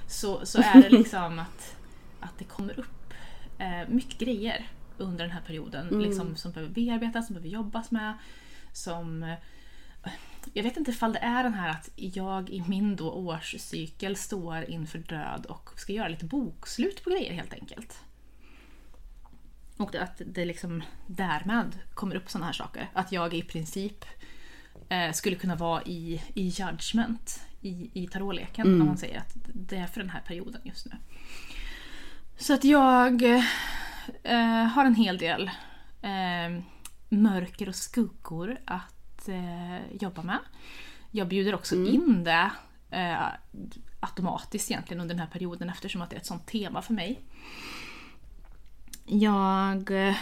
så, så är det liksom <laughs> att, att det kommer upp eh, mycket grejer under den här perioden Mm. liksom, som behöver bearbetas, som behöver jobbas med. Som eh, jag vet inte ifall det är den här att jag i min då årscykel står inför död och ska göra lite bokslut på grejer helt enkelt. Och att det liksom därmed kommer upp sådana här saker. Att jag i princip eh, skulle kunna vara i, i judgment i, i tarotleken om man säger att det är för den här perioden just nu. Så att jag eh, har en hel del eh, mörker och skuggor att eh, jobba med. Jag bjuder också in det eh, automatiskt egentligen under den här perioden eftersom att det är ett sånt tema för mig. Jag, eh,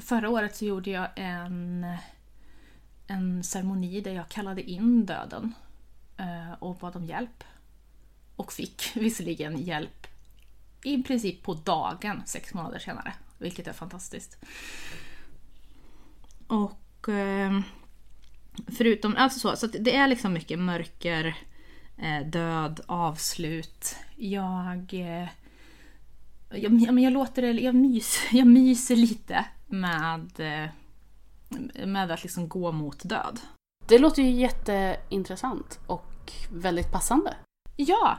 förra året så gjorde jag en en ceremoni där jag kallade in döden eh, och bad om hjälp. Och fick <laughs> visserligen hjälp i princip på dagen sex månader senare, vilket är fantastiskt. Och eh, förutom, alltså så, så det är liksom mycket mörker, eh, död, avslut. Jag, jag, jag, jag låter det, jag, mys, <laughs> jag myser lite med, med att liksom gå mot död. Det låter ju jätteintressant och väldigt passande. Ja!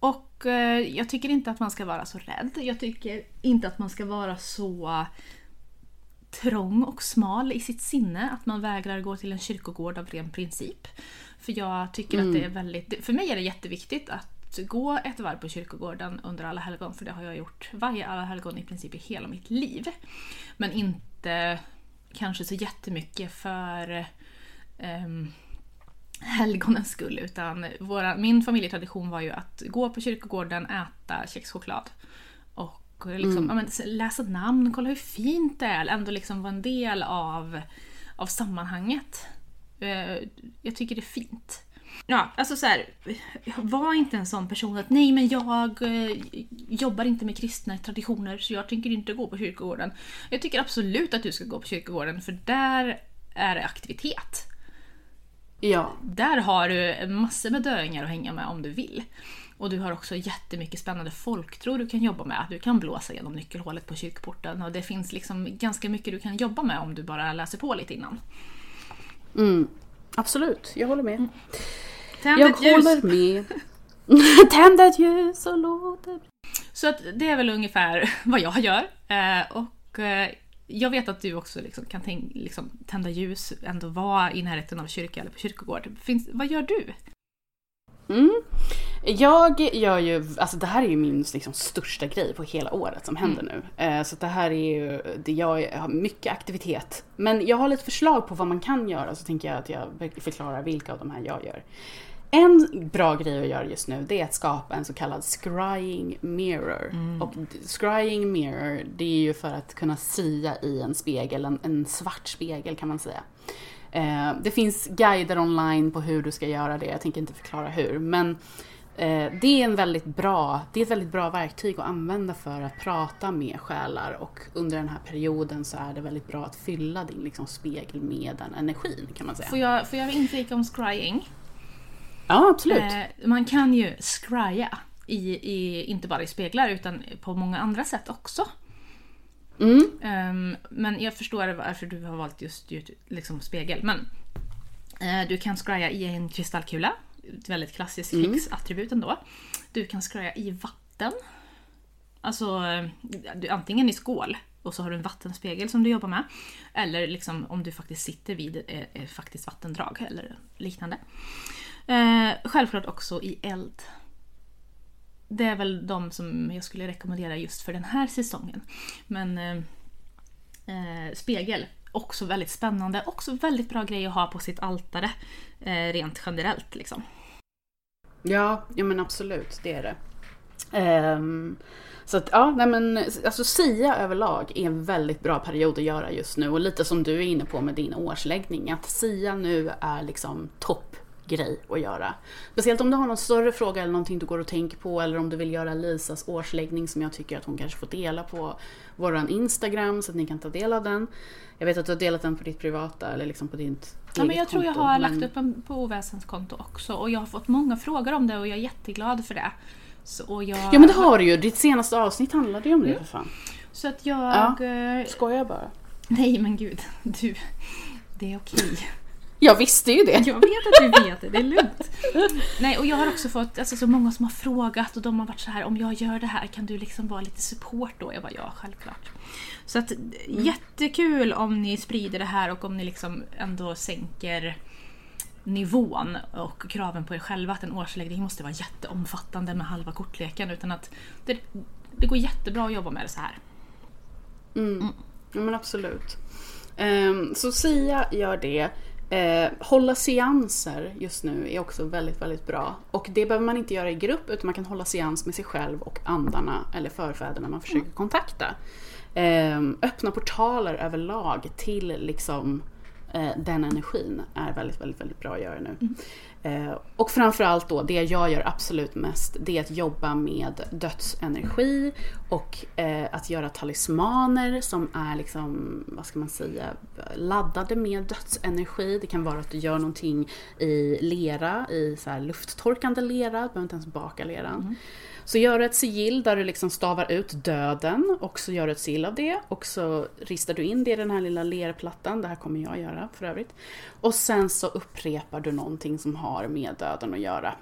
Och eh, jag tycker inte att man ska vara så rädd. Jag tycker inte att man ska vara så trång och smal i sitt sinne att man vägrar gå till en kyrkogård av ren princip. För jag tycker mm. att det är väldigt, för mig är det jätteviktigt att gå ett varv på kyrkogården under alla helgon, för det har jag gjort varje alla helgon i princip i hela mitt liv. Men inte kanske så jättemycket för um, helgonens skull, utan våra, min familjetradition var ju att gå på kyrkogården, äta kexchoklad liksom, mm. ja, läsa namn, kolla hur fint det är, ändå liksom vara en del av, av sammanhanget. Eh, jag tycker det är fint. Ja, alltså så här, var inte en sån person att nej men jag eh, jobbar inte med kristna traditioner så jag tänker inte gå på kyrkogården. Jag tycker absolut att du ska gå på kyrkogården för där är det aktivitet. Ja. Där har du massor med döingar att hänga med om du vill. Och du har också jättemycket spännande folktro du kan jobba med. Du kan blåsa genom nyckelhålet på kyrkporten och det finns liksom ganska mycket du kan jobba med om du bara läser på lite innan. Mm, absolut, jag håller med. Mm. Tänd jag ett ljus. håller med. <laughs> Tänd ett ljus och låt det Så att det är väl ungefär <laughs> vad jag gör. Eh, och eh, jag vet att du också liksom kan tänk, liksom, tända ljus, ändå vara i närheten av kyrka eller på kyrkogård. Finns, vad gör du? Mm. Jag gör ju, alltså det här är ju min liksom, största grej på hela året som händer mm. nu. Eh, så det här är ju, det jag har mycket aktivitet. Men jag har lite förslag på vad man kan göra så tänker jag att jag förklarar vilka av de här jag gör. En bra grej att göra just nu det är att skapa en så kallad scrying mirror. Mm. Och scrying mirror det är ju för att kunna sia i en spegel, en, en svart spegel kan man säga. Eh, det finns guider online på hur du ska göra det, jag tänker inte förklara hur. Men eh, det, är en väldigt bra, det är ett väldigt bra verktyg att använda för att prata med själar och under den här perioden så är det väldigt bra att fylla din liksom, spegel med den energin kan man säga. Får jag, får jag inflika om scrying? Ja, absolut. Eh, man kan ju scrya, i, i, inte bara i speglar utan på många andra sätt också. Mm. Um, men jag förstår varför du har valt just, liksom spegel. Men uh, du kan scrya i en kristallkula. Ett väldigt klassiskt mm. krigsattribut ändå. Du kan scrya i vatten. Alltså du, antingen i skål och så har du en vattenspegel som du jobbar med. Eller liksom om du faktiskt sitter vid ett eh, faktiskt vattendrag eller liknande. Självklart också i eld det är väl de som jag skulle rekommendera just för den här säsongen. Men eh, eh, spegel, också väldigt spännande. Också väldigt bra grej att ha på sitt altare. Eh, rent generellt liksom. Ja, ja men absolut, det är det. Um, så att ja, nej men alltså SIA överlag är en väldigt bra period att göra just nu och lite som du är inne på med din årsläggning att SIA nu är liksom topp grej att göra. Speciellt om du har någon större fråga eller någonting du går och tänker på eller om du vill göra Lisas årsläggning som jag tycker att hon kanske får dela på våran Instagram så att ni kan ta del av den. Jag vet att du har delat den på ditt privata eller liksom på ditt Ja, men jag tror jag har men... lagt upp den på Oväsens konto också och jag har fått många frågor om det och jag är jätteglad för det. Så jag... Ja men det har du ju, ditt senaste avsnitt handlade ju om det mm. för fan. Så att jag... Ja, eh, skojar bara. Nej men gud, <laughs> du. Det är okej. Jag visste ju det. Jag vet att du vet det, det är lugnt. Nej, och jag har också fått alltså, så många som har frågat och de har varit så här om jag gör det här kan du liksom vara lite support då? Jag bara ja, självklart. Så att mm. jättekul om ni sprider det här och om ni liksom ändå sänker nivån och kraven på er själva att en årsläggning måste vara jätteomfattande med halva kortleken utan att det, det går jättebra att jobba med det så här. Mm. Mm. Ja men absolut. Um, så Sia gör det. Eh, hålla seanser just nu är också väldigt, väldigt bra. Och det behöver man inte göra i grupp utan man kan hålla seans med sig själv och andarna eller förfäderna man försöker mm. kontakta. Eh, öppna portaler överlag till liksom eh, den energin är väldigt, väldigt, väldigt bra att göra nu. Eh, och framförallt då, det jag gör absolut mest, det är att jobba med dödsenergi och eh, att göra talismaner som är liksom, vad ska man säga, laddade med dödsenergi. Det kan vara att du gör någonting i lera, i så här lufttorkande lera, du behöver inte ens baka leran. Mm. Så gör du ett sigill där du liksom stavar ut döden och så gör du ett sigill av det och så ristar du in det i den här lilla lerplattan, det här kommer jag göra för övrigt. Och sen så upprepar du någonting som har med döden att göra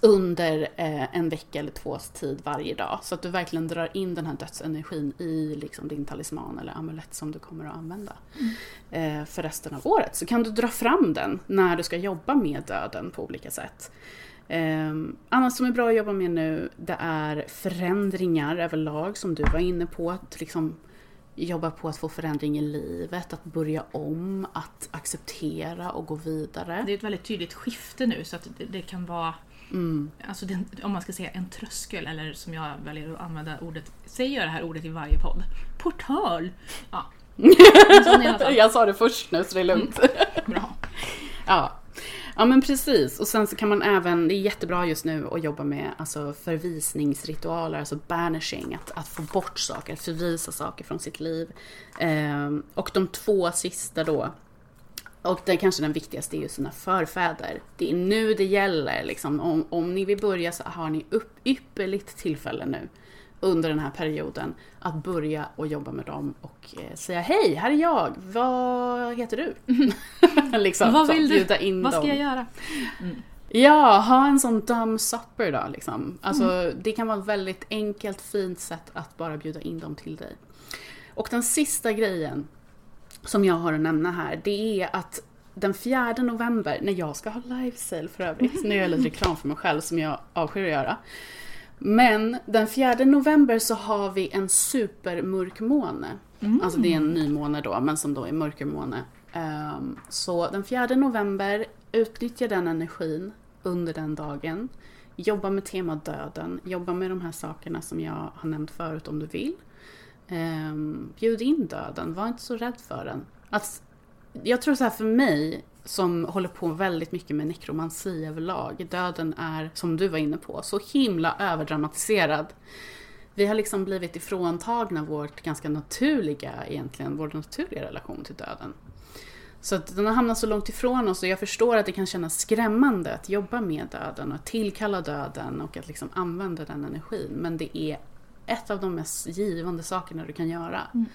under eh, en vecka eller tvås tid varje dag. Så att du verkligen drar in den här dödsenergin i liksom, din talisman eller amulett som du kommer att använda eh, för resten av året. Så kan du dra fram den när du ska jobba med döden på olika sätt. Eh, annat som är bra att jobba med nu det är förändringar överlag som du var inne på. Att liksom jobba på att få förändring i livet, att börja om, att acceptera och gå vidare. Det är ett väldigt tydligt skifte nu så att det, det kan vara Mm. Alltså det, om man ska säga en tröskel, eller som jag väljer att använda ordet, säger jag det här ordet i varje podd? Portal! Ja. <laughs> Jag sa det först nu så det är lugnt. Bra. Ja ja men precis. Och sen så kan man även, det är jättebra just nu att jobba med alltså, förvisningsritualer, alltså banishing, att, att få bort saker, förvisa saker från sitt liv. Eh, och de två sista då, och det är kanske den viktigaste är ju sina förfäder. Det är nu det gäller. Liksom. Om, om ni vill börja så har ni upp, ypperligt tillfälle nu under den här perioden att börja och jobba med dem och eh, säga hej, här är jag, vad heter du? <laughs> liksom, Vad så, vill du? bjuda in Vad ska dem. jag göra? Ja, ha en sån dumb supper då. Liksom. Alltså, Det kan vara ett väldigt enkelt, fint sätt att bara bjuda in dem till dig. Och den sista grejen som jag har att nämna här, det är att den 4 november, när jag ska ha live sale för övrigt, nu gör jag lite reklam för mig själv som jag avskyr att göra. Men den 4 november så har vi en supermörkmåne. Alltså det är en nymåne då, men som då är mörkermåne. Ehm, så den 4 november, utnyttja den energin under den dagen. Jobba med tema döden, jobba med de här sakerna som jag har nämnt förut om du vill. Um, bjud in döden, var inte så rädd för den. Att, jag tror så här för mig, som håller på väldigt mycket med nekromansi överlag, döden är, som du var inne på, så himla överdramatiserad. Vi har liksom blivit ifråntagna vårt ganska naturliga, egentligen, vår naturliga relation till döden. Så att den har hamnat så långt ifrån oss och jag förstår att det kan kännas skrämmande att jobba med döden och att tillkalla döden och att liksom använda den energin. Men det är ett av de mest givande sakerna du kan göra. Mm.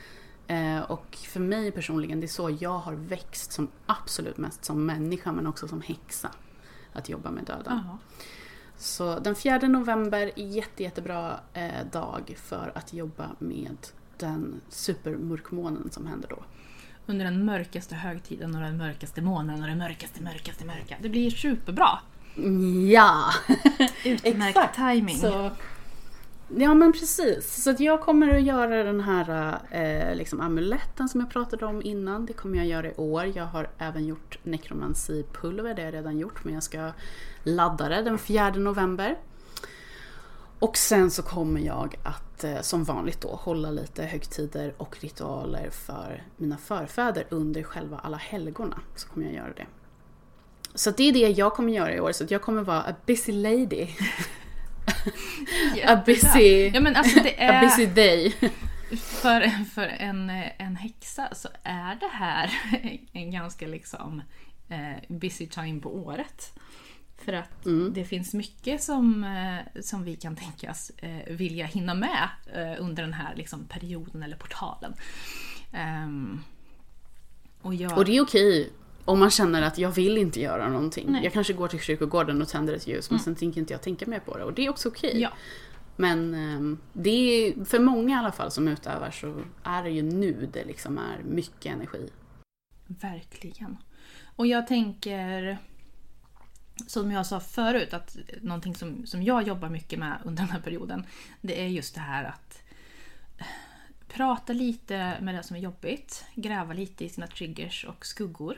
Eh, och för mig personligen, det är så jag har växt som absolut mest som människa men också som häxa. Att jobba med döden. Jaha. Så den 4 november, jätte, jättebra eh, dag för att jobba med den supermörkmånen som händer då. Under den mörkaste högtiden och den mörkaste månaden och det mörkaste, mörkaste, mörka. Det blir superbra! Ja! <laughs> Utmärkt timing. Så, ja men precis. Så att jag kommer att göra den här eh, liksom amuletten som jag pratade om innan. Det kommer jag göra i år. Jag har även gjort nekromansipulver, det har jag redan gjort. Men jag ska ladda det den 4 november. Och sen så kommer jag att eh, som vanligt då hålla lite högtider och ritualer för mina förfäder under själva alla helgorna. Så kommer jag göra det. Så det är det jag kommer göra i år. Så att jag kommer vara a busy lady. <laughs> a busy, Ja men alltså det a är... busy day. För, för en, en häxa så är det här en ganska liksom eh, busy time på året. För att Mm. det finns mycket som, eh, som vi kan tänkas eh, vilja hinna med eh, under den här liksom, perioden eller portalen. Ehm, och jag, Och det är okej om man känner att jag vill inte göra någonting. Nej. Jag kanske går till kyrkogården och tänder ett ljus men sen tänker inte jag tänka mer på det. Och det är också okej. ja, Men ehm, det är, för många i alla fall som utövar så är det ju nu det liksom är mycket energi. Verkligen. Och jag tänker, som jag sa förut, att någonting som, som jag jobbar mycket med under den här perioden, det är just det här att eh, prata lite med det som är jobbigt, gräva lite i sina triggers och skuggor.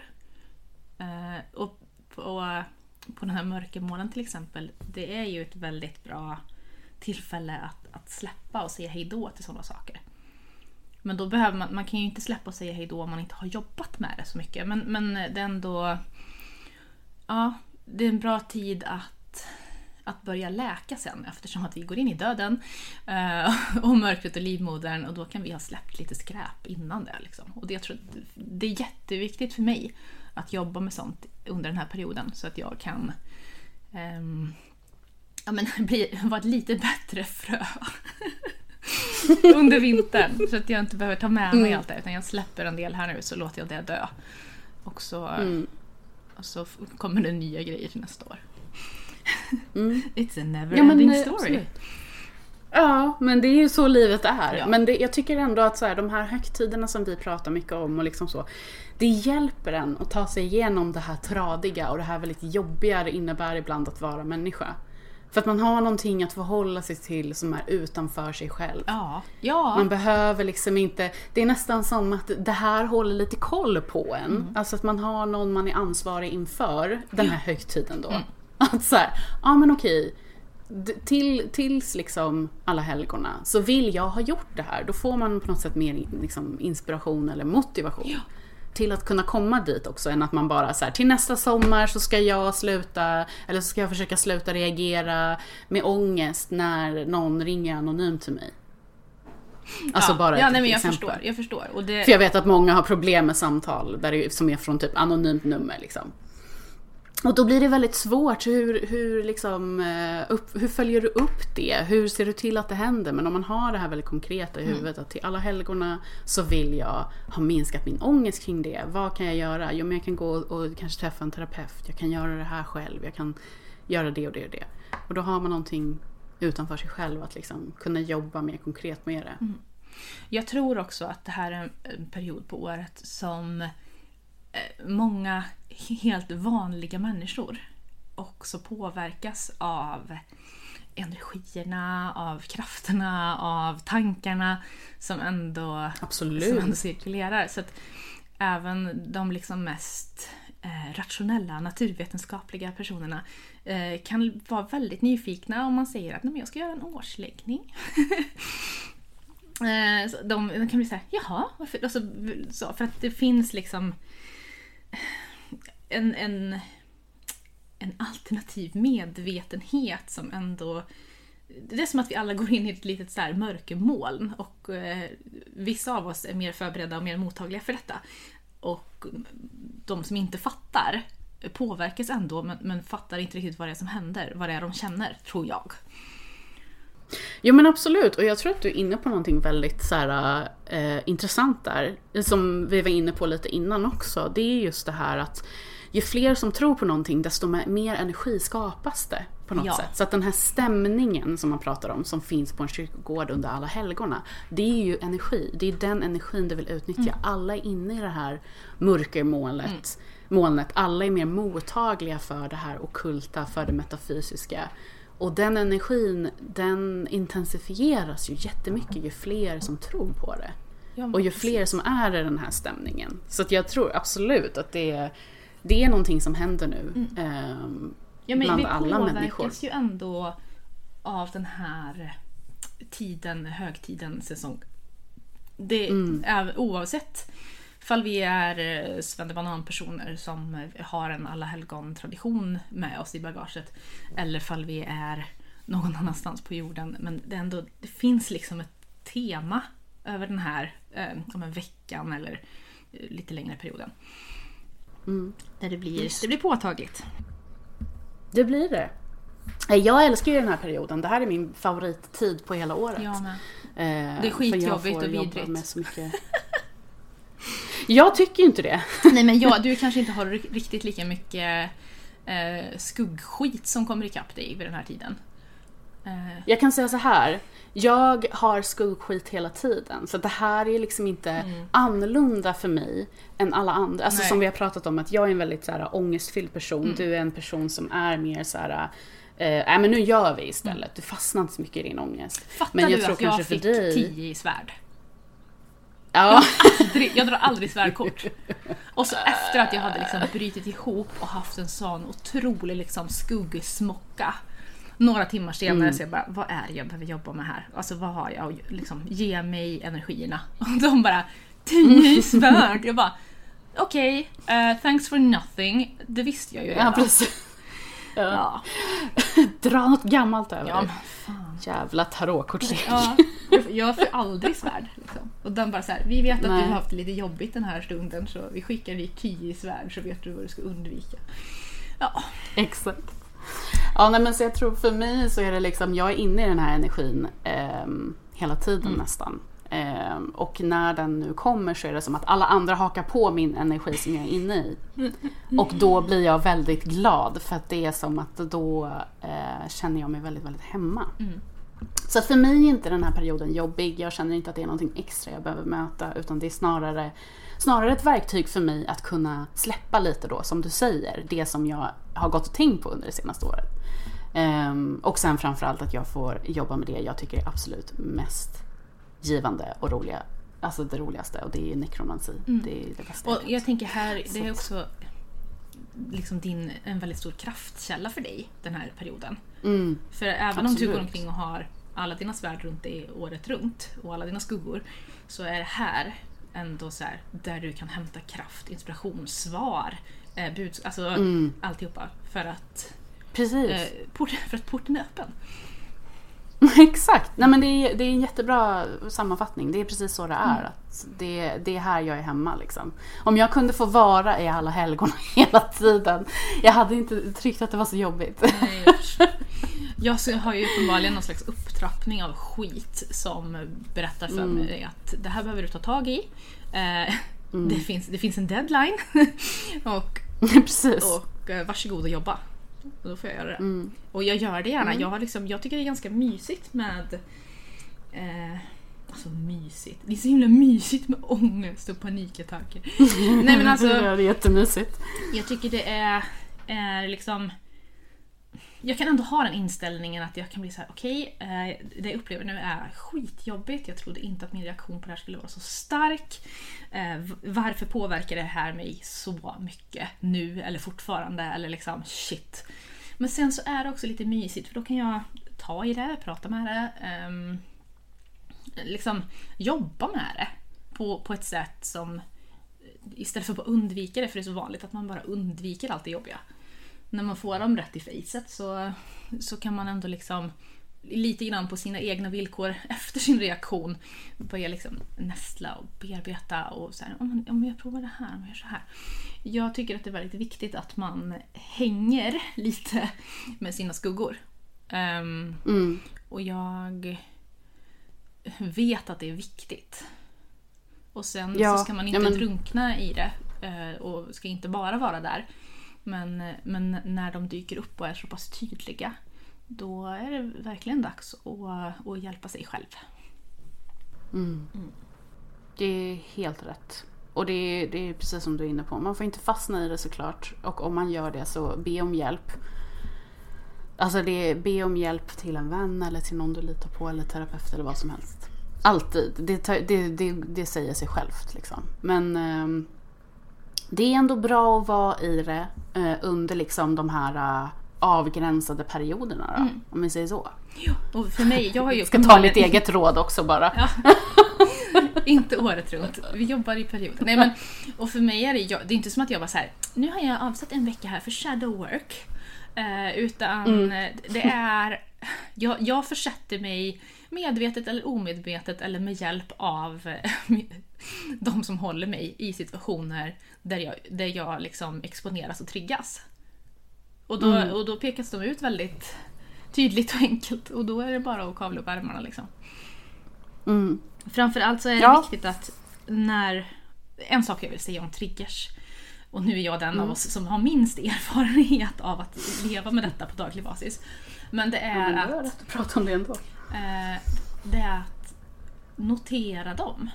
Eh, och på, på den här mörkermålen till exempel, det är ju ett väldigt bra tillfälle att, att släppa och säga hejdå till sådana saker. Men då behöver man, man kan ju inte släppa och säga hejdå om man inte har jobbat med det så mycket. Men, men det är ändå... Ja, det är en bra tid att, att börja läka sen eftersom att vi går in i döden eh, och mörkret och livmodern och då kan vi ha släppt lite skräp innan det. Liksom. Och det, jag tror, det är jätteviktigt för mig att jobba med sånt under den här perioden så att jag kan ehm, ja, men, <laughs> bli, vara ett lite bättre frö. <laughs> under vintern. Så att jag inte behöver ta med mig Mm. allt det utan jag släpper en del här nu så låter jag det dö. Och så, Mm. och så kommer det nya grejer nästa år. Mm. <laughs> It's a never Ja, men, ending eh, story. absolut. Ja, men det är ju så livet är. Ja. Men det, jag tycker ändå att så här, de här högtiderna som vi pratar mycket om och liksom så. Det hjälper en att ta sig igenom det här tradiga och det här väldigt jobbiga det innebär ibland att vara människa. För att man har någonting att förhålla sig till som är utanför sig själv. Ja, ja. Man behöver liksom inte, det är nästan som att det här håller lite koll på en. Mm. Alltså att man har någon man är ansvarig inför den här högtiden Mm. <laughs> Att så här, ja men okej. Till, tills liksom alla helgona så vill jag ha gjort det här. Då får man på något sätt mer liksom, inspiration eller motivation. Ja. Till att kunna komma dit också än att man bara så här, till nästa sommar så ska jag sluta, eller så ska jag försöka sluta reagera med ångest när någon ringer anonymt till mig. Alltså ja. bara ja, nej, men jag exempel. förstår. Jag förstår. Och det, För jag vet att många har problem med samtal där det, som är från typ anonymt nummer liksom. Och då blir det väldigt svårt. Hur, hur, liksom, eh, upp, hur följer du upp det? Hur ser du till att det händer? Men om man har det här väldigt konkreta i Mm. huvudet att till alla helgorna så vill jag ha minskat min ångest kring det. Vad kan jag göra? Jo, men jag kan gå och kanske träffa en terapeut. Jag kan göra det här själv. Jag kan göra det och det och det. Och då har man någonting utanför sig själv att liksom kunna jobba mer konkret med det. Mm. Jag tror också att det här är en- period på året som eh, många helt vanliga människor också påverkas av energierna, av krafterna, av tankarna som ändå, Absolut. som ändå cirkulerar. Så att även de liksom mest eh, rationella, naturvetenskapliga personerna eh, kan vara väldigt nyfikna om man säger att Nej, men jag ska göra en årsläggning. <laughs> Eh, de, de kan bli såhär, jaha, varför? Och så, så, för att det finns liksom en, en, en alternativ medvetenhet som ändå... Det är som att vi alla går in i ett litet så här mörkermoln och eh, vissa av oss är mer förberedda och mer mottagliga för detta. Och de som inte fattar påverkas ändå men, men fattar inte riktigt vad det är som händer, vad det är de känner, tror jag. Jo men absolut, och jag tror att du är inne på någonting väldigt så här, eh, intressant där. Som vi var inne på lite innan också. Det är just det här att ju fler som tror på någonting desto mer- energi skapas det på något Ja. sätt. Så att den här stämningen som man pratar om som finns på en kyrkogård under alla helgorna. Det är ju energi, det är den energin du vill utnyttja. Alla är inne i det här mörkermolnet. Molnet. Alla är mer mottagliga för det här ockulta, för det metafysiska. Och den energin, den intensifieras ju jättemycket ju fler som tror på det. Ja, Och ju fler som är i den här stämningen. Så att jag tror absolut att det är, det är någonting som händer nu. ehm, Ja, men bland vi alla påverkas människor. ju ändå av den här tiden, högtiden, säsong. Det Mm. är oavsett fall vi är eh, svennebanan-personer som eh, har en alla helgon-tradition med oss i bagaget. Eller fall vi är någon annanstans på jorden. Men det, ändå, det finns liksom ett tema över den här eh, om en veckan eller eh, lite längre perioden. Mm. Där det blir, det blir påtagligt. Det blir det. Eh, Jag älskar ju den här perioden. Det här är min favorittid på hela året. Jag med. Eh, Det är jag skitjobbigt och vidrigt. Med så mycket... <laughs> jag tycker ju inte det. <laughs> Nej men ja, <laughs> du kanske inte har ri- riktigt lika mycket eh, skuggskit som kommer ikapp dig vid den här tiden. Eh, Jag kan säga så här. Jag har skuggskit hela tiden. Så det här är liksom inte annorlunda för mig än alla andra. Alltså Nej. som vi har pratat om att jag är en väldigt så här, ångestfylld person. Du är en person som är mer så här. Eh, nej men nu gör vi istället. Du fastnar inte så mycket i din ångest. fattar men jag du tror att jag kanske för fick dig- 10 i svärd? Ja. Aldrig, jag drar aldrig svärdkort. Och så efter att jag hade liksom brutit ihop och haft en sån otrolig liksom skuggsmocka några timmar senare så jag bara, vad är det jag behöver jobba med här? Alltså vad har jag? Och liksom, ge mig energierna. <laughs> Och de bara, tio svärd! Jag bara, okej, eh, thanks for nothing. Det visste jag ju redan. Ja, precis. Ja. <laughs> Dra något gammalt över Ja, dig. Jävla tarotkortslek. Ja, jag får aldrig svärd. Liksom. Och den bara så här, vi vet att Nej. du har haft det lite jobbigt den här stunden så vi skickar dig tio svärd så vet du vad du ska undvika. Ja, Exakt. Ja, nej, men så jag tror för mig så är det liksom, jag är inne i den här energin ehm, hela tiden nästan. Ehm, och när den nu kommer så är det som att alla andra hakar på min energi som jag är inne i. Och då blir jag väldigt glad för att det är som att då eh, känner jag mig väldigt, väldigt hemma. Så att för mig är inte den här perioden jobbig. Jag känner inte att det är någonting extra jag behöver möta utan det är snarare, snarare ett verktyg för mig att kunna släppa lite då, som du säger, det som jag har gått och tänkt på under det senaste året. Ehm, och sen framförallt att jag får jobba med det jag tycker är absolut mest givande och roliga. Alltså det roligaste och det är nekromansi. Det är det bästa och jag tänker här, det är Så. också liksom din, en väldigt stor kraftkälla för dig den här perioden. Mm, För även om du går Absolut. omkring och har alla dina svärd runt dig året runt och alla dina skuggor så är det här ändå så här, där du kan hämta kraft, inspiration, svar, eh, buds- alltså Mm. alltihopa för att, precis. eh, port, <laughs> för att porten är öppen. <laughs> Exakt! Nej, men det, är, det är en jättebra sammanfattning. Det är precis så det är. Mm. Det, det är här jag är hemma. Liksom. Om jag kunde få vara i alla helgon <laughs> hela tiden. Jag hade inte tyckt att det var så jobbigt. Nej, jag har ju uppenbarligen någon slags upptrappning av skit som berättar för mig att det här behöver du ta tag i. Eh, det, finns, det finns en deadline. <laughs> och <laughs> precis. och eh, varsågod och jobba. Och då får jag göra det. Mm. Och jag gör det gärna. Jag, har liksom, jag tycker det är ganska mysigt med... Eh, alltså mysigt. Det är så himla mysigt med ångest och panikattacker. <laughs> Nej men alltså, det är jättemysigt. jag tycker det är, är liksom... Jag kan ändå ha den inställningen att jag kan bli så här: okej, eh, det jag upplever nu är skitjobbigt. Jag trodde inte att min reaktion på det här skulle vara så stark. Eh, varför påverkar det här mig så mycket nu eller fortfarande? Eller liksom shit. Men sen så är det också lite mysigt för då kan jag ta i det, prata med det. Eh, liksom jobba med det på, på ett sätt som istället för att bara undvika det, för det är så vanligt att man bara undviker allt det jobbiga. När man får dem rätt i facet så, så kan man ändå liksom lite grann på sina egna villkor <laughs> efter sin reaktion börja liksom nästla och bearbeta och så här, om, om jag provar det här, om jag gör så här. Jag tycker att det är väldigt viktigt att man hänger <laughs> lite med sina skuggor. Ehm, Mm. och jag vet att det är viktigt. Och sen Ja, så ska man inte ja, men- drunkna i det eh, och ska inte bara vara där. Men, men när de dyker upp och är så pass tydliga då är det verkligen dags att, att hjälpa sig själv. Det är helt rätt. Och det är, det är precis som du är inne på. Man får inte fastna i det såklart. Och om man gör det så be om hjälp. Alltså det är be om hjälp till en vän eller till någon du litar på eller terapeut eller vad som helst. Alltid. Det, det, det säger sig självt liksom. Men ehm, det är ändå bra att vara i det eh, under liksom de här eh, avgränsade perioderna då, om vi säger så. Och för mig, jag har ju ska ta mitt eget råd också bara. Ja. <laughs> inte året runt. Vi jobbar i perioder. Nej, men, och för mig är det, jag, det är inte som att jag var så här. nu har jag avsatt en vecka här för shadow work. Eh, utan det är, jag, jag försätter mig medvetet eller omedvetet eller med hjälp av eh, <laughs> de som håller mig i situationer där jag, där jag liksom exponeras och triggas. Och då, och då pekas de ut väldigt tydligt och enkelt och då är det bara att kavla upp ärmarna liksom. Mm. Framförallt så är det Ja. viktigt att när... En sak jag vill säga om triggers, och nu är jag den Mm. av oss som har minst <laughs> erfarenhet av att leva med detta på daglig basis. Men det Ja, är men att, rätt att prata om det ändå. eh, det är att notera dem.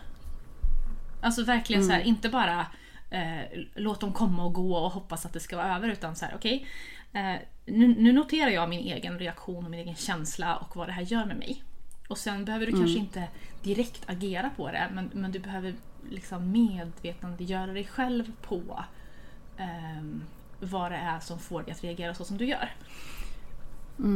Alltså verkligen så här, inte bara eh, låt dem komma och gå och hoppas att det ska vara över utan så här, okej. eh, nu, nu noterar jag min egen reaktion och min egen känsla och vad det här gör med mig. Och sen behöver du kanske inte direkt agera på det men, men du behöver liksom medvetandegöra dig själv på ehm, vad det är som får dig att reagera så som du gör.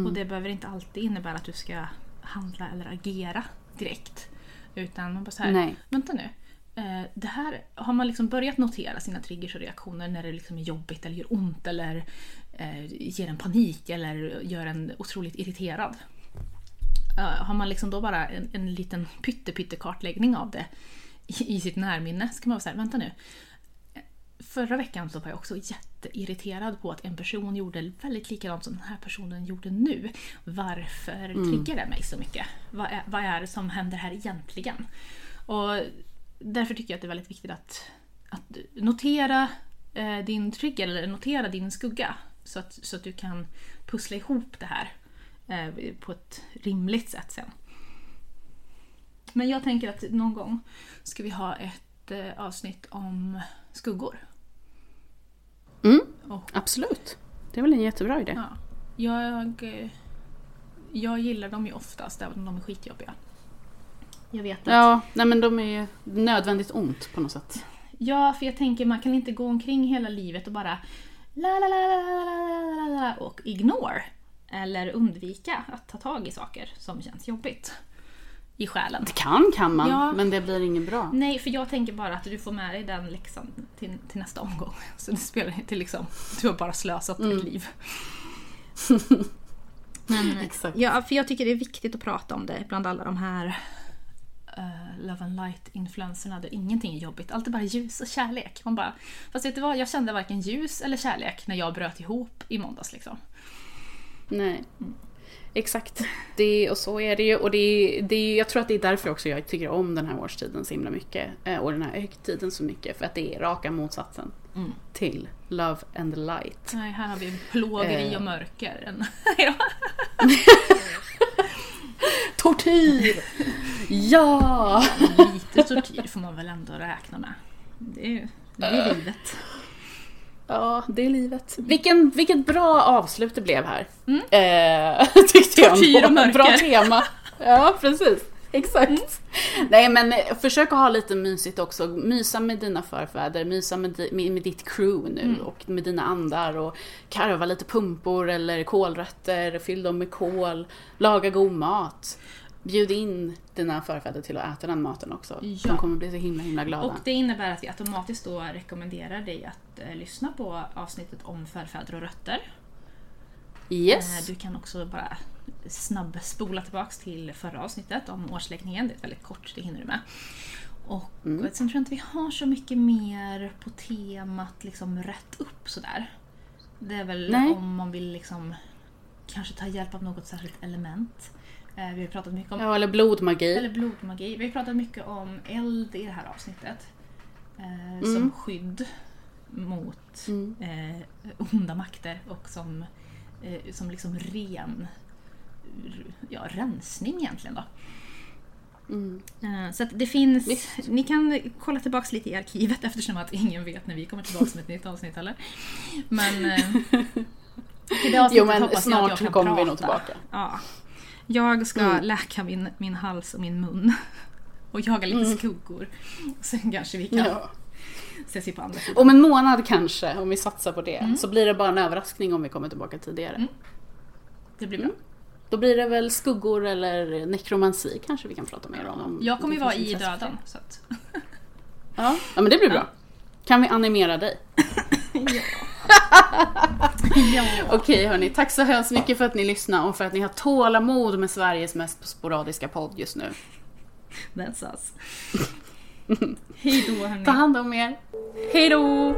Och det behöver inte alltid innebära att du ska handla eller agera direkt. Utan man bara så här, Nej. vänta nu. Eh, det här har man liksom börjat notera sina triggers och reaktioner när det liksom är jobbigt eller gör ont eller eh, ger en panik eller gör en otroligt irriterad. Eh, har man liksom då bara en, en liten pytte, kartläggning av det i, i sitt närminne så kan man vara såhär, vänta nu. Förra veckan så var jag också jätteirriterad på att en person gjorde väldigt likadant som den här personen gjorde nu. Varför triggar det mig så mycket? Vad är, vad är det som händer här egentligen? Och därför tycker jag att det är väldigt viktigt att, att notera eh, din trigger, eller notera din skugga. Så att, så att du kan pussla ihop det här eh, på ett rimligt sätt sen. Men jag tänker att någon gång ska vi ha ett eh, avsnitt om skuggor. Mm, Och, absolut. Det är väl en jättebra idé. ja, jag, eh, jag gillar dem ju oftast, även om de är skitjobbiga. Jag vet att... Ja, nej men de är ju nödvändigt ont på något sätt. Ja, för jag tänker man kan inte gå omkring hela livet och bara la la la la la la la och ignore. Eller undvika att ta tag i saker som känns jobbigt i själen. Det kan kan man, ja. men det blir inget bra. Nej, för jag tänker bara att du får med dig den läxan till, till nästa omgång. Så det spelar inte liksom, du har bara slösat mm. ditt liv. men, Exakt. Ja, för jag tycker det är viktigt att prata om det bland alla de här eh, love and light-influenserna där ingenting är jobbigt. Allt är bara ljus och kärlek. Man bara, fast vet du vad, jag kände varken ljus eller kärlek när jag bröt ihop i måndags. Liksom. Nej. Exakt. Det, och så är det ju. Och det, det, jag tror att det är därför också jag tycker om den här årstiden så himla mycket. eh, Och den här högtiden så mycket. För att det är raka motsatsen Mm. till Love and the Light. Nej, här har vi plågeri Eh. och mörker. <laughs> <laughs> <laughs> <laughs> Tortyr! ja! Lite tortyr får man väl ändå räkna med. Det är ju det är livet. Ja, det är livet. Vilken, vilket bra avslut det blev här. Mm. Eh, <laughs> tyckte jag. Tortyr och mörker. Bra tema. Ja, precis. <laughs> Exakt. Nej men eh, försök att ha lite mysigt också. Mysa med dina förfäder, mysa med, di- med, ditt crew nu Mm. och med dina andar och karva lite pumpor eller kålrötter, fyll dem med kål, laga god mat. Bjud in dina förfäder till att äta den maten också. Ja. De kommer bli så himla himla glada. Och det innebär att vi automatiskt då rekommenderar dig att eh, lyssna på avsnittet om förfäder och rötter. Yes. Eh, Du kan också bara snabbspola tillbaks till förra avsnittet om årsläggningen. Det är väldigt kort, det hinner du med. Och Mm. sen tror jag inte vi har så mycket mer på temat liksom rätt upp sådär. Det är väl Nej. om man vill liksom kanske ta hjälp av något särskilt element. Eh, Vi har pratat mycket om Ja, eller blodmagi. eller blodmagi. Vi har pratat mycket om eld i det här avsnittet. Eh, Mm. Som skydd mot Mm. eh, onda makter och som, eh, som liksom ren ja, rensning egentligen. Då. Mm. Eh, så att det finns, Visst. ni kan kolla tillbaks lite i arkivet <laughs> eftersom att ingen vet när vi kommer tillbaka med ett nytt avsnitt heller. Men eh, <laughs> det avsnittet Jo men hoppas jag att snart jag kan kommer vi prata. nog tillbaka. Ja. Jag ska Mm. läka min, min hals och min mun. <laughs> Och jaga lite Mm. skuggor. Sen kanske vi kan Ja. Ses på andra sidan. Om en månad kanske, om vi satsar på det, Mm. så blir det bara en överraskning om vi kommer tillbaka tidigare. Mm. Det blir bra. Mm. Då blir det väl skuggor eller nekromansi kanske vi kan prata mer om. om Jag kommer ju vara i döden. Så att. Ja. ja, men det blir bra. Kan vi animera dig? <laughs> ja. <laughs> Okej hörni, tack så hemskt mycket för att ni lyssnade och för att ni har tålamod med Sveriges mest sporadiska podd just nu. That's us. Hej då hörni. Ta hand om er. Hej då!